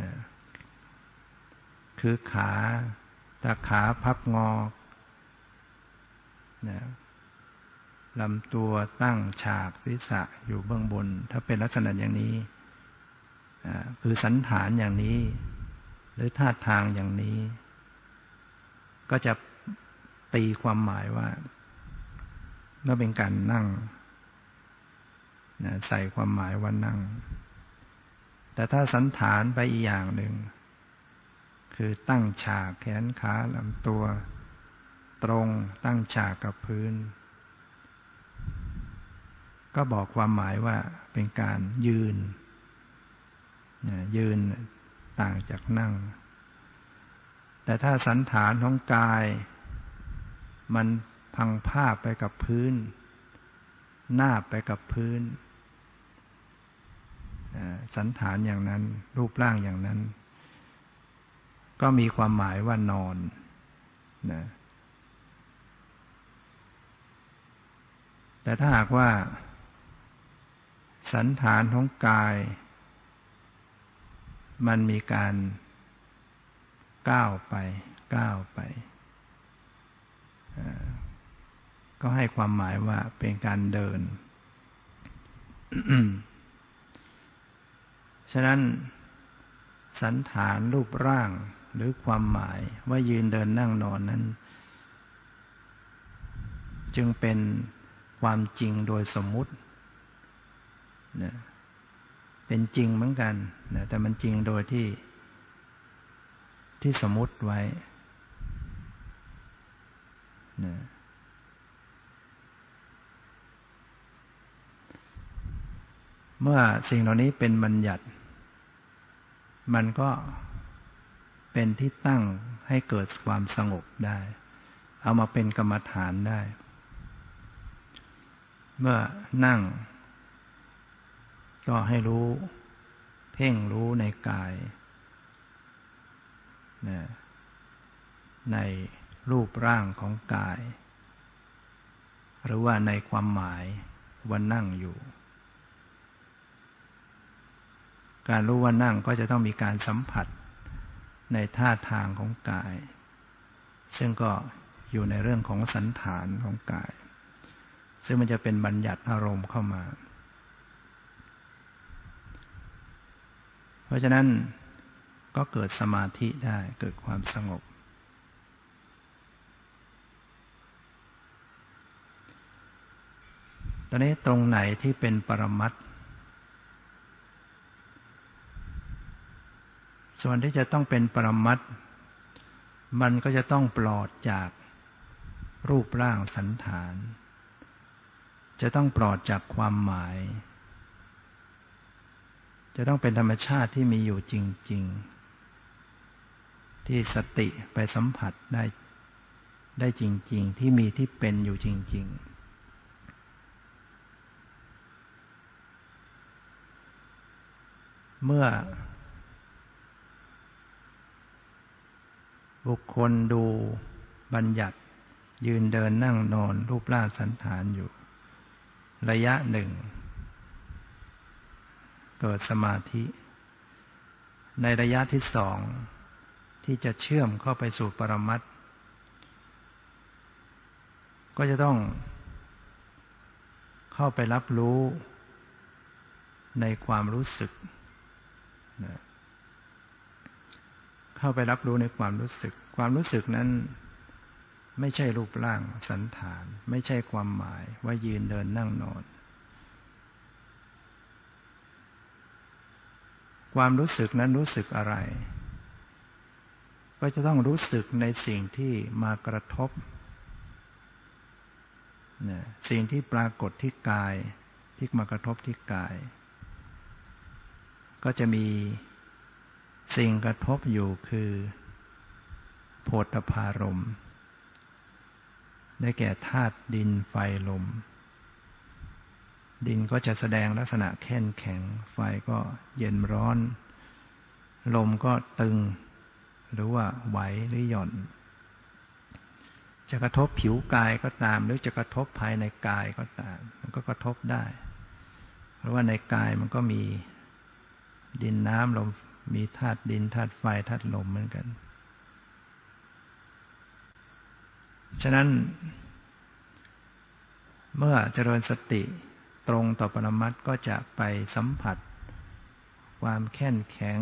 นะคือขาถ้าขาพับงอนะลำตัวตั้งฉากศีรษะอยู่เบื้องบน ถ้าเป็นลักษณะอย่างนี้ คือสันฐานอย่างนี้ หรือท่าทางอย่างนี้ ก็จะตีความหมายว่านั่นเป็นการนั่งนะใส่ความหมายว่านั่ง แต่ถ้าสันฐานไปอีกอย่างหนึ่ง คือตั้งฉากแขนขาลำตัว ตรงตั้งฉากกับพื้น ก็บอกความหมายว่าเป็นการยืนยืนต่างจากนั่ง แต่ถ้าสันฐานของกาย มันพังภาพไปกับพื้น หน้าไปกับพื้น สันฐานอย่างนั้น รูปร่างอย่างนั้น ก็มีความหมายว่านอนนะแต่ถ้าหากว่า สันฐานของกาย มันมีการ ก้าวไป ก้าวไปก็ให้ความหมายว่าเป็นการเดิน ฉะนั้นสันฐานรูปร่างหรือความหมายว่ายืนเดินนั่งนอนนั้น จึงเป็นความจริงโดยสมมุตินะเป็นจริงเหมือนกันนะแต่มันจริงโดยที่ ที่สมมติไว้นะเมื่อสิ่งเหล่านี้เป็นบัญญัติ มันก็เป็นที่ตั้งให้เกิดความสงบได้ เอามาเป็นกรรมฐานได้ เมื่อนั่ง ก็ให้รู้ เพ่งรู้ในกาย ในรูปร่างของกาย หรือว่าในความหมายว่านั่งอยู่ การรู้ว่านั่งก็จะต้องมีการสัมผัสในท่าทางของกาย ซึ่งก็อยู่ในเรื่องของสันฐานของกาย ซึ่งมันจะเป็นบัญญัติอารมณ์เข้ามา เพราะฉะนั้น ก็เกิดสมาธิได้เกิดความสงบ ตอนนี้ตรงไหนที่เป็นปรมัตถส่วนที่จะต้องเป็นปรมัตมันก็จะต้องปลอดจากรูปร่างสันฐาน จะต้องปลอดจากความหมาย จะต้องเป็นธรรมชาติที่มีอยู่จริง ๆ ที่สติไปสัมผัสได้ได้จริง ๆ ที่มีที่เป็นอยู่จริง ๆเมื่อ บุคคลดูบัญญัติ ยืนเดินนั่งนอน รูปร่างสันฐานอยู่ ระยะหนึ่ง เกิดสมาธิ ในระยะที่สอง ที่จะเชื่อมเข้าไปสู่ปรมัตก็จะต้องเข้าไปรับรู้ในความรู้สึกนะเข้าไปรับรู้ในความรู้สึก ความรู้สึกนั้นไม่ใช่รูปร่างสันฐาน ไม่ใช่ความหมายว่ายืนเดินนั่งนอน ความรู้สึกนั้นรู้สึกอะไร ก็จะต้องรู้สึกในสิ่งที่มากระทบ สิ่งที่ปรากฏที่กายที่มากระทบที่กาย ก็จะมีสิ่งกระทบอยู่คือโพธพารม ได้แก่ธาตุดินไฟลม ดินก็จะแสดงลักษณะแข็งแข็ง ไฟก็เย็นร้อน ลมก็ตึง หรือว่าไหวหรือหย่อน จะกระทบผิวกายก็ตาม หรือจะกระทบภายในกายก็ตาม มันก็กระทบได้ เพราะว่าในกายมันก็มีดินน้ำลมมีธาตุดินธาตุไฟธาตุลมเหมือนกัน ฉะนั้น เมื่อเจริญสติตรงต่อปรมัตก็จะไปสัมผัส ความแข็งแข็ง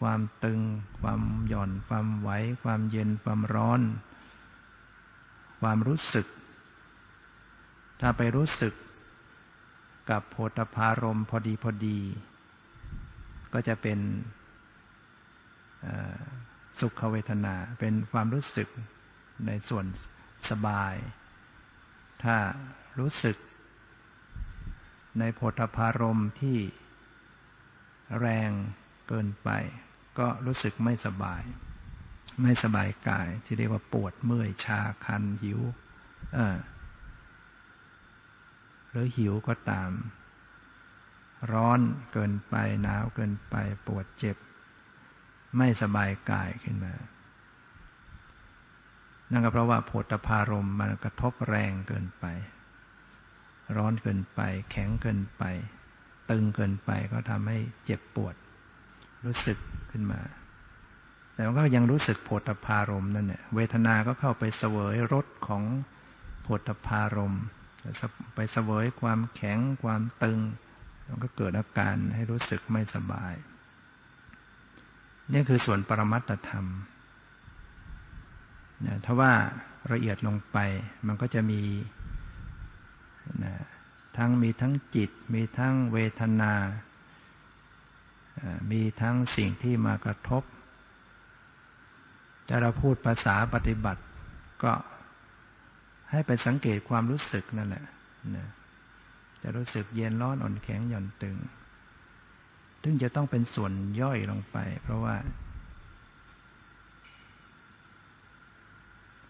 ความตึง ความหย่อน ความไหว ความเย็น ความร้อน ความรู้สึก ถ้าไปรู้สึกกับโพธพารมพอดีพอดี ก็จะเป็นสุขเวทนา เป็นความรู้สึกในส่วนสบาย ถ้ารู้สึกในโพธพารมที่แรงเกินไป ก็รู้สึกไม่สบาย ไม่สบายกายที่เรียกว่าปวดเมื่อยชาคันหิวหรือหิวก็ตาม ร้อนเกินไปหนาวเกินไปปวดเจ็บ ไม่สบายกายขึ้นมานั่นก็เพราะว่าโพธพารมมันกระทบแรงเกินไป ร้อนเกินไป แข็งเกินไป ตึงเกินไปก็ทำให้เจ็บปวด รู้สึกขึ้นมา แต่มันก็ยังรู้สึกโพธพารมนั่นเนี่ยเวทนาก็เข้าไปเสวยรสของโพธพารมไปเสวยความแข็งความตึงมันก็เกิดอาการให้รู้สึกไม่สบายนนี่คือส่วนปรมัตธรรมนะถ้าว่าละเอียดลงไปมันก็จะมีนะทั้งมีทั้งจิต มีทั้งเวทนา มีทั้งสิ่งที่มากระทบแต่เราพูดภาษาปฏิบัติ ก็ให้ไปสังเกตความรู้สึกนั่นแหละนะจะรู้สึกเย็นร้อนอ่อนแข็งหย่อนตึง ซึ่งจะต้องเป็นส่วนย่อยลงไป เพราะว่า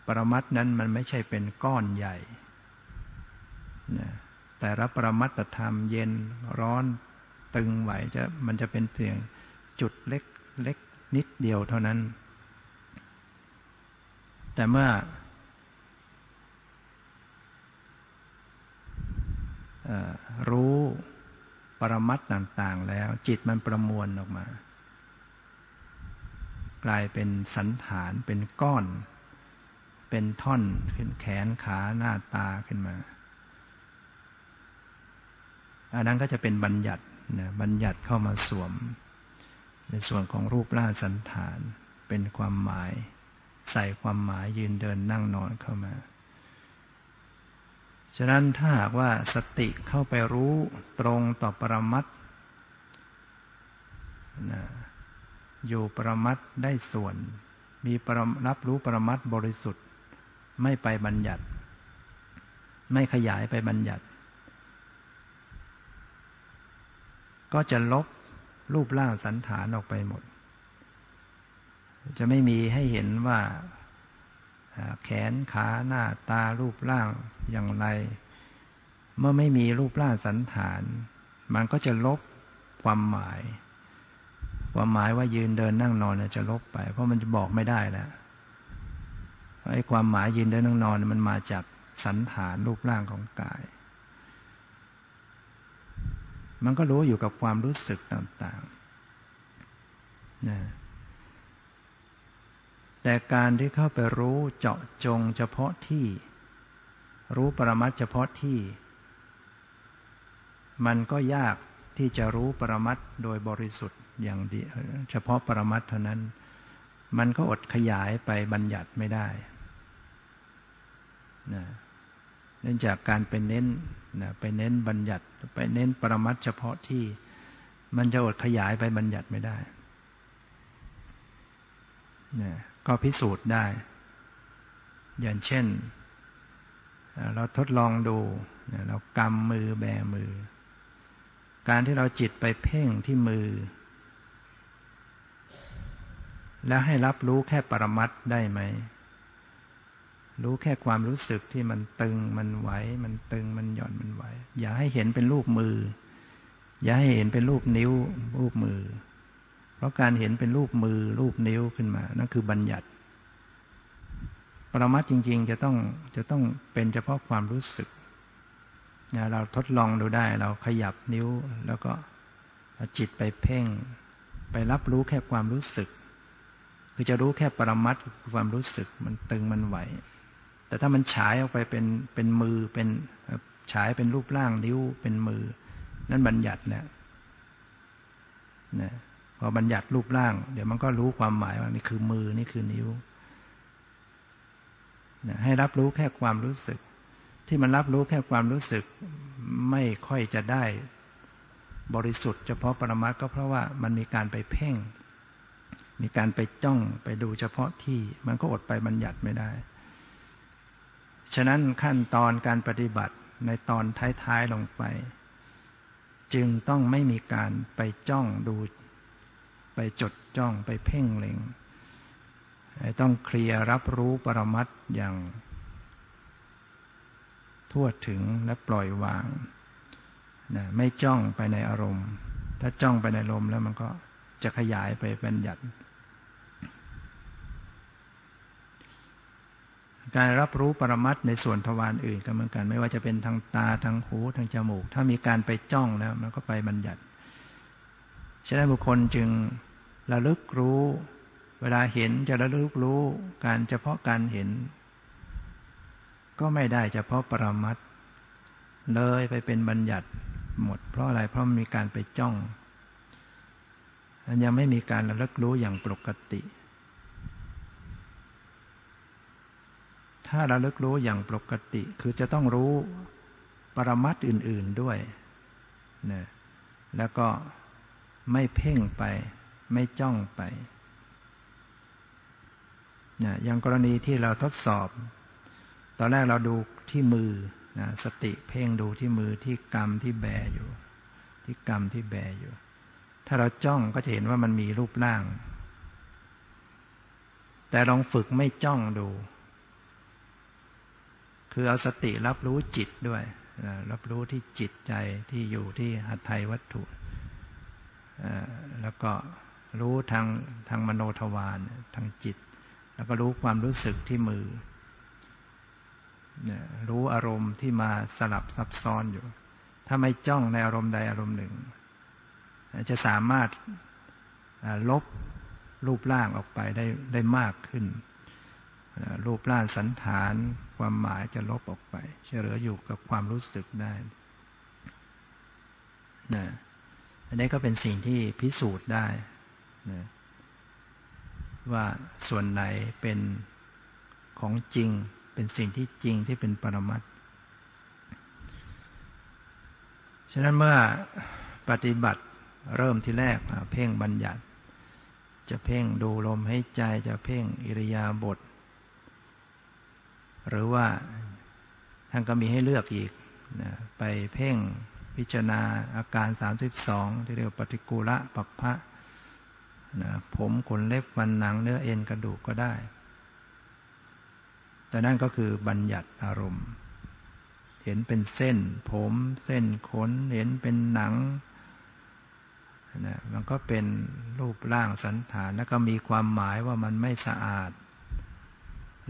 ปรมัตนั้นมันไม่ใช่เป็นก้อนใหญ่นะแต่รับปรมัตธรรมเย็นร้อน ตึงไหวจะมันจะเป็นเพียงจุดเล็กเล็กนิดเดียวเท่านั้น แต่เมื่อรู้ปรมัตต่าง ๆ แล้ว จิตมันประมวลออกมา กลายเป็นสันฐานเป็นก้อน เป็นท่อนขึ้นแขนขาหน้าตาขึ้นมา อันนั้นก็จะเป็นบัญญัติ นะบัญญัติเข้ามาสวม ในส่วนของรูปร่างสันฐานเป็นความหมาย ใส่ความหมายยืนเดินนั่งนอนเข้ามา ฉะนั้นถ้าหากว่าสติเข้าไปรู้ตรงต่อปรมัตนะอยู่ปรมัตได้ส่วน มีปรรับรู้ปรมัตบริสุทธิ์ ไม่ไปบัญญัติ ไม่ขยายไปบัญญัติ ก็จะลบรูปร่างสันฐานออกไปหมด จะไม่มีให้เห็นว่าแขนขาหน้าตารูปร่างอย่างไร เมื่อไม่มีรูปร่างสันฐาน มันก็จะลบความหมาย ความหมายว่ายืนเดินนั่งนอนจะลบไป เพราะมันจะบอกไม่ได้แล้วไอ้ความหมายยืนเดินนั่งนอนมันมาจากสันฐานรูปร่างของกาย มันก็รู้อยู่กับความรู้สึกต่างๆนะแต่การที่เข้าไปรู้เจาะจงเฉพาะที่ รู้ปรมัตเฉพาะที่ มันก็ยากที่จะรู้ปรมัตโดยบริสุทธิ์อย่างเดียวเฉพาะปรมัตเท่านั้น มันก็อดขยายไปบัญญัติไม่ได้นะ เนื่องจากการไปเน้นนะไปเน้นบัญญัติ ไปเน้นปรมัตเฉพาะที่ มันจะอดขยายไปบัญญัติไม่ได้นะก็พิสูจน์ได้ อย่างเช่น เราทดลองดู เรากำมือแบมือ การที่เราจิตไปเพ่งที่มือ แล้วให้รับรู้แค่ปรมัตได้ไหม รู้แค่ความรู้สึกที่มันตึงมันไหว มันตึงมันหย่อนมันไหว อย่าให้เห็นเป็นรูปมือ อย่าให้เห็นเป็นรูปนิ้ว รูปมือ เพราะการเห็นเป็นรูปมือ รูปนิ้วขึ้นมา นั่นคือบัญญัติ ปรมัตจริง ๆ จะต้องจะต้องเป็นเฉพาะความรู้สึกนะเราทดลองดูได้ เราขยับนิ้ว แล้วก็จิตไปเพ่ง ไปรับรู้แค่ความรู้สึก คือจะรู้แค่ปรมัตความรู้สึก มันตึงมันไหว แต่ถ้ามันฉายออกไปเป็นเป็นมือเป็นฉายเป็นรูปร่างนิ้วเป็นมือ นั่นบัญญัติเนี่ยนะพอบัญญัติรูปร่าง เดี๋ยวมันก็รู้ความหมายว่านี่คือมือนี่คือนิ้วนะให้รับรู้แค่ความรู้สึก ที่มันรับรู้แค่ความรู้สึก ไม่ค่อยจะได้บริสุทธิ์เฉพาะปรมัตก็เพราะว่ามันมีการไปเพ่ง มีการไปจ้องไปดูเฉพาะที่ มันก็อดไปบัญญัติไม่ได้ ฉะนั้นขั้นตอนการปฏิบัติในตอนท้ายๆลงไป จึงต้องไม่มีการไปจ้องดู ไปจดจ้องไปเพ่งเล็ง ต้องเคลียร์รับรู้ปรมัตอย่าง ทั่วถึงและปล่อยวางนะไม่จ้องไปในอารมณ์ ถ้าจ้องไปในอารมณ์แล้วมันก็จะขยายไปเป็นหยัด การรับรู้ปรมัตในส่วนทวารอื่นก็เหมือนกัน ไม่ว่าจะเป็นทางตาทางหูทางจมูก ถ้ามีการไปจ้องแล้วมันก็ไปบัญญัติฉะนั้นบุคคลจึงระลึกรู้ เวลาเห็นจะระลึกรู้การเฉพาะการเห็น ก็ไม่ได้เฉพาะปรมัตเลยไปเป็นบัญญัติหมด เพราะอะไรเพราะมีการไปจ้องมันยังไม่มีการระลึกรู้อย่างปกติ ถ้าระลึกรู้อย่างปกติ คือจะต้องรู้ปรมัตอื่น ๆด้วยนะแล้วก็ไม่เพ่งไป ไม่จ้องไปนะอย่างกรณีที่เราทดสอบ ตอนแรกเราดูที่มือนะสติเพ่งดูที่มือที่กรรมที่แบอยู่ ที่กรรมที่แบอยู่ ถ้าเราจ้องก็จะเห็นว่ามันมีรูปร่าง แต่ลองฝึกไม่จ้องดู คือเอาสติรับรู้จิตด้วยรับรู้ที่จิตใจที่อยู่ที่หัตถยวัตถุแล้วก็รู้ทางทางมโนทวารทางจิต แล้วก็รู้ความรู้สึกที่มือ รู้อารมณ์ที่มาสลับซับซ้อนอยู่ ถ้าไม่จ้องในอารมณ์ใดอารมณ์หนึ่ง จะสามารถลบรูปร่างออกไปได้ได้มากขึ้น รูปร่างสันฐาน ความหมายจะลบออกไปเหลืออยู่กับความรู้สึกได้นะอันนี้ก็เป็นสิ่งที่พิสูจน์ได้นะว่าส่วนไหนเป็นของจริง เป็นสิ่งที่จริงที่เป็นปรมัตฉะนั้นเมื่อปฏิบัติเริ่มที่แรกเพ่งบัญญัติ จะเพ่งดูลมให้ใจจะเพ่งอิริยาบถ หรือว่าท่านก็มีให้เลือกอีกนะไปเพ่งพิจารณาอาการ 32 ที่เรียกปฏิกูละปัปพะนะผมขนเล็บฟันหนังเนื้อเอ็นกระดูกก็ได้ แต่นั่นก็คือบัญญัติอารมณ์ เห็นเป็นเส้น ผมเส้นขนเห็นเป็นหนังนะมันก็เป็นรูปร่างสันฐานแล้วก็มีความหมายว่ามันไม่สะอาด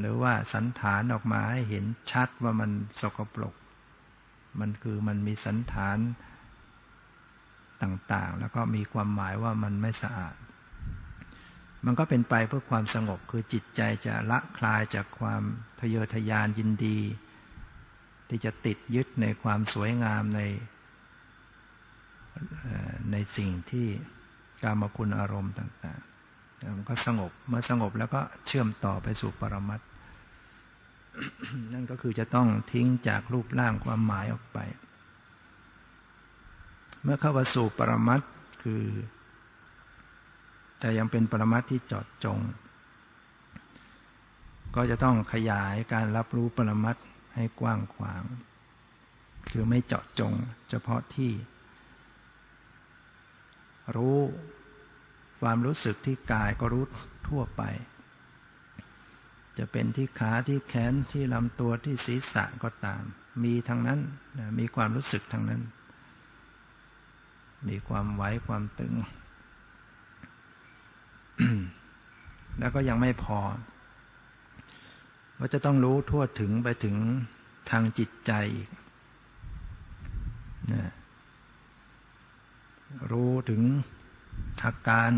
หรือว่าสันฐานออกมาให้เห็นชัดว่ามันสกปรก มันคือมันมีสันฐานต่างๆ แล้วก็มีความหมายว่ามันไม่สะอาด มันก็เป็นไปเพื่อความสงบคือจิตใจจะละคลายจากความทะเยอทะยานยินดี ที่จะติดยึดในความสวยงามในในสิ่งที่กามคุณอารมณ์ต่างๆ มันก็สงบ เมื่อสงบแล้วก็เชื่อมต่อไปสู่ปรมัตถ นั่นก็คือจะต้องทิ้งจากรูปร่างความหมายออกไป เมื่อเข้าสู่ปรมัตคือ แต่ยังเป็นปรมัตที่จอดจง ก็จะต้องขยายการรับรู้ปรมัตให้กว้างขวาง คือไม่เจาะจง เฉพาะที่ รู้ความรู้สึกที่กายก็รู้ทั่วไป จะเป็นที่ขาที่แขนที่ลำตัวที่ศีรษะก็ตาม มีทั้งนั้นมีความรู้สึกทั้งนั้น มีความไหวความตึง แล้วก็ยังไม่พอว่าจะต้องรู้ทั่วถึงไปถึงทางจิตใจอีกนะรู้ถึงอาการ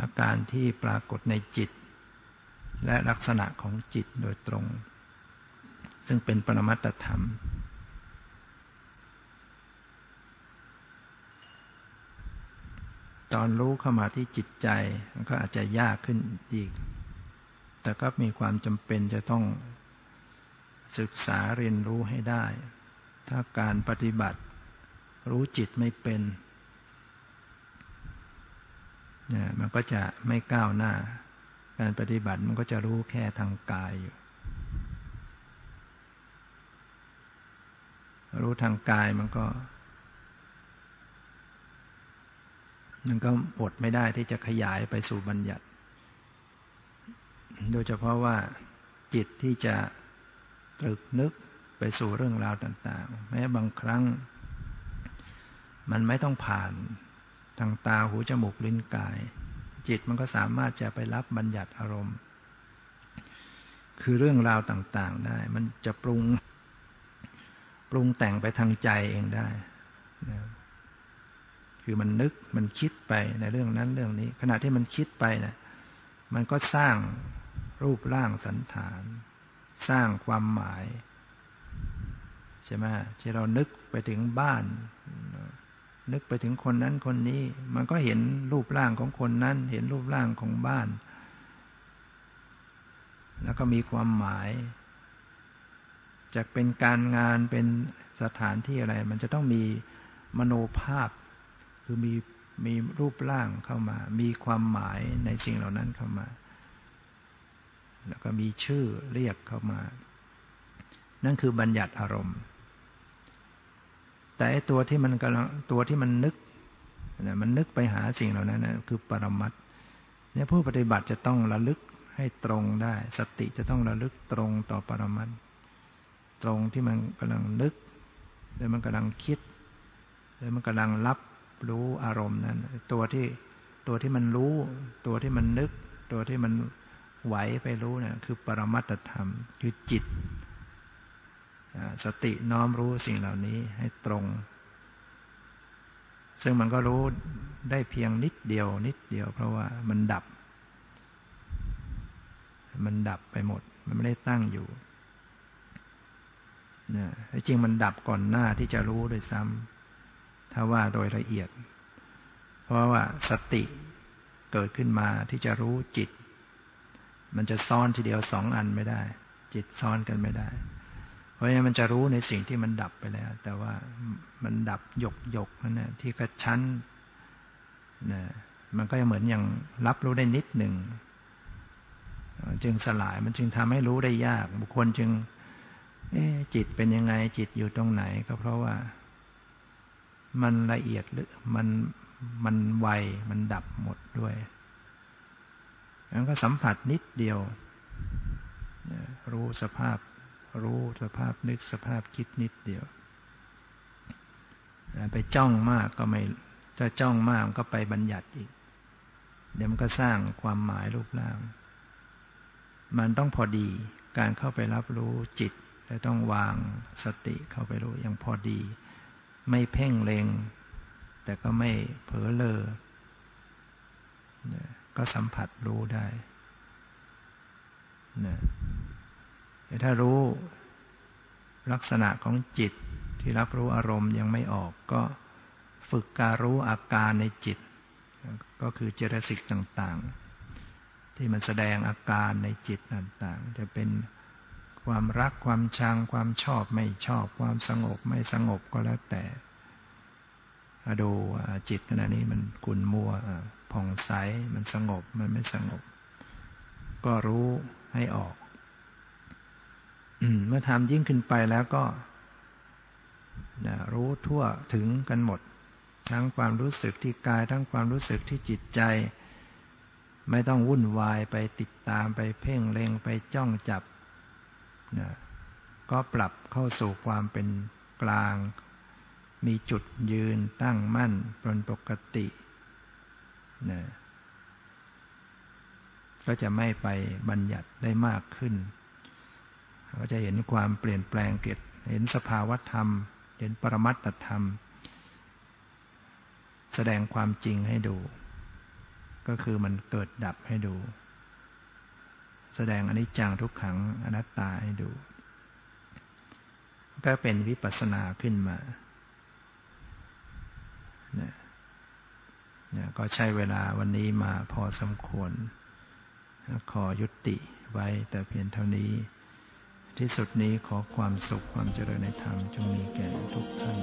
อาการที่ปรากฏในจิต และลักษณะของจิตโดยตรง ซึ่งเป็นปรมัตธรรม ตอนรู้เข้ามาที่จิตใจมันก็อาจจะยากขึ้นอีก แต่ก็มีความจำเป็นจะต้องศึกษาเรียนรู้ให้ได้ ถ้าการปฏิบัติรู้จิตไม่เป็นเนี่ยมันก็จะไม่ก้าวหน้า การปฏิบัติมันก็จะรู้แค่ทางกายอยู่ รู้ทางกายมันก็ มันก็อดไม่ได้ที่จะขยายไปสู่บัญญัติ โดยเฉพาะว่าจิตที่จะตรึกนึกไปสู่เรื่องราวต่าง ๆ แม้บางครั้ง มันไม่ต้องผ่านทางตาหูจมูกลิ้นกาย จิตมันก็สามารถจะไปรับบัญญัติอารมณ์ คือเรื่องราวต่างๆได้ มันจะปรุง ปรุงแต่งไปทางใจเองได้นะคือมันนึกมันคิดไปในเรื่องนั้นเรื่องนี้ ขณะที่มันคิดไปนะ่ะมันก็สร้างรูปร่างสันฐาน สร้างความหมาย ใช่ไหมที่เรานึกไปถึงบ้าน นึกไปถึงคนนั้นคนนี้ มันก็เห็นรูปร่างของคนนั้น เห็นรูปร่างของบ้าน แล้วก็มีความหมายจะเป็นการงานเป็นสถานที่อะไร มันจะต้องมีมโนภาพ คือมีมีรูปร่างเข้ามา มีความหมายในสิ่งเหล่านั้นเข้ามา แล้วก็มีชื่อเรียกเข้ามา นั่นคือบัญญัติอารมณ์ แต่ตัวที่มันกำลังตัวที่มันนึกนะมันนึกไปหาสิ่งเหล่านั้นนะคือปรมัตเนี่ยผู้ปฏิบัติจะต้องระลึกให้ตรงได้ สติจะต้องระลึกตรงต่อปรมัตตรงที่มันกำลังนึกหรือมันกำลังคิดหรือมันกำลังรับรู้อารมณ์นั้น ตัวที่ตัวที่มันรู้ ตัวที่มันนึก ตัวที่มันไหวไปรู้เนี่ยคือปรมัตธรรม คือจิต สติน้อมรู้สิ่งเหล่านี้ให้ตรง ซึ่งมันก็รู้ได้เพียงนิดเดียว นิดเดียว เพราะว่ามันดับ มันดับไปหมด มันไม่ได้ตั้งอยู่นะจริงมันดับก่อนหน้าที่จะรู้โดยซ้ำถ้าว่าโดยละเอียด เพราะว่าสติเกิดขึ้นมาที่จะรู้จิต มันจะซ้อนทีเดียวสองอันไม่ได้ จิตซ้อนกันไม่ได้ ราะฉะนั้นมันจะรู้ในสิ่งที่มันดับไปแล้ว แต่ว่ามันดับหยกหยกนั่นนะที่กระชั้นนะมันก็เหมือนอย่างรับรู้ได้นิดหนึ่งจึงสลายมันจึงทำให้รู้ได้ยาก บุคคลจึงจิตเป็นยังไงจิตอยู่ตรงไหน ก็เพราะว่า มันละเอียดหรือมันมันไวมันดับหมดด้วยแล้วก็สัมผัสนิดเดียว รู้สภาพ รู้สภาพนึกสภาพคิดนิดเดียว ไปจ้องมากก็ไม่ถ้าจ้องมากก็ไปบัญญัติอีก เดี๋ยวมันก็สร้างความหมายรูปร่าง มันต้องพอดีการเข้าไปรับรู้จิตแต่ต้องวางสติเข้าไปรู้อย่างพอดี ไม่เพ่งเลงแต่ก็ไม่เผลอเลอก็สัมผัสรู้ได้นะ ถ้ารู้ลักษณะของจิตที่รับรู้อารมณ์ยังไม่ออกก็ฝึกการรู้อาการในจิต ก็คือเจตสิกต่างๆ ที่มันแสดงอาการในจิตต่างๆ จะเป็นความรักความชังความชอบไม่ชอบความสงบไม่สงบก็แล้วแต่ดูจิตขณะนี้มันกุนมัวผ่องใสมันสงบมันไม่สงบ ก็รู้ให้ออก เมื่อทำยิ่งขึ้นไปแล้วก็รู้ทั่วถึงกันหมด ทั้งความรู้สึกที่กาย ทั้งความรู้สึกที่จิตใจ ไม่ต้องวุ่นวายไปติดตามไปเพ่งเล็งไปจ้องจับนะก็ปรับเข้าสู่ความเป็นกลาง มีจุดยืนตั้งมั่นเป็นปกตินะก็จะไม่ไปบัญญัติได้มากขึ้น ก็จะเห็นความเปลี่ยนแปลงเกิดเห็นสภาวธรรม เห็นปรมัตตธรรม แสดงความจริงให้ดู ก็คือมันเกิดดับให้ดู แสดงอนิจจังทุกขังอนัตตาให้ดู ก็เป็นวิปัสสนาขึ้นมาเนี่ยก็ใช้เวลาวันนี้มาพอสมควร ขอยุติไว้แต่เพียงเท่านี้ ที่สุดนี้ขอความสุขความเจริญในธรรมจงมีแก่ทุกท่าน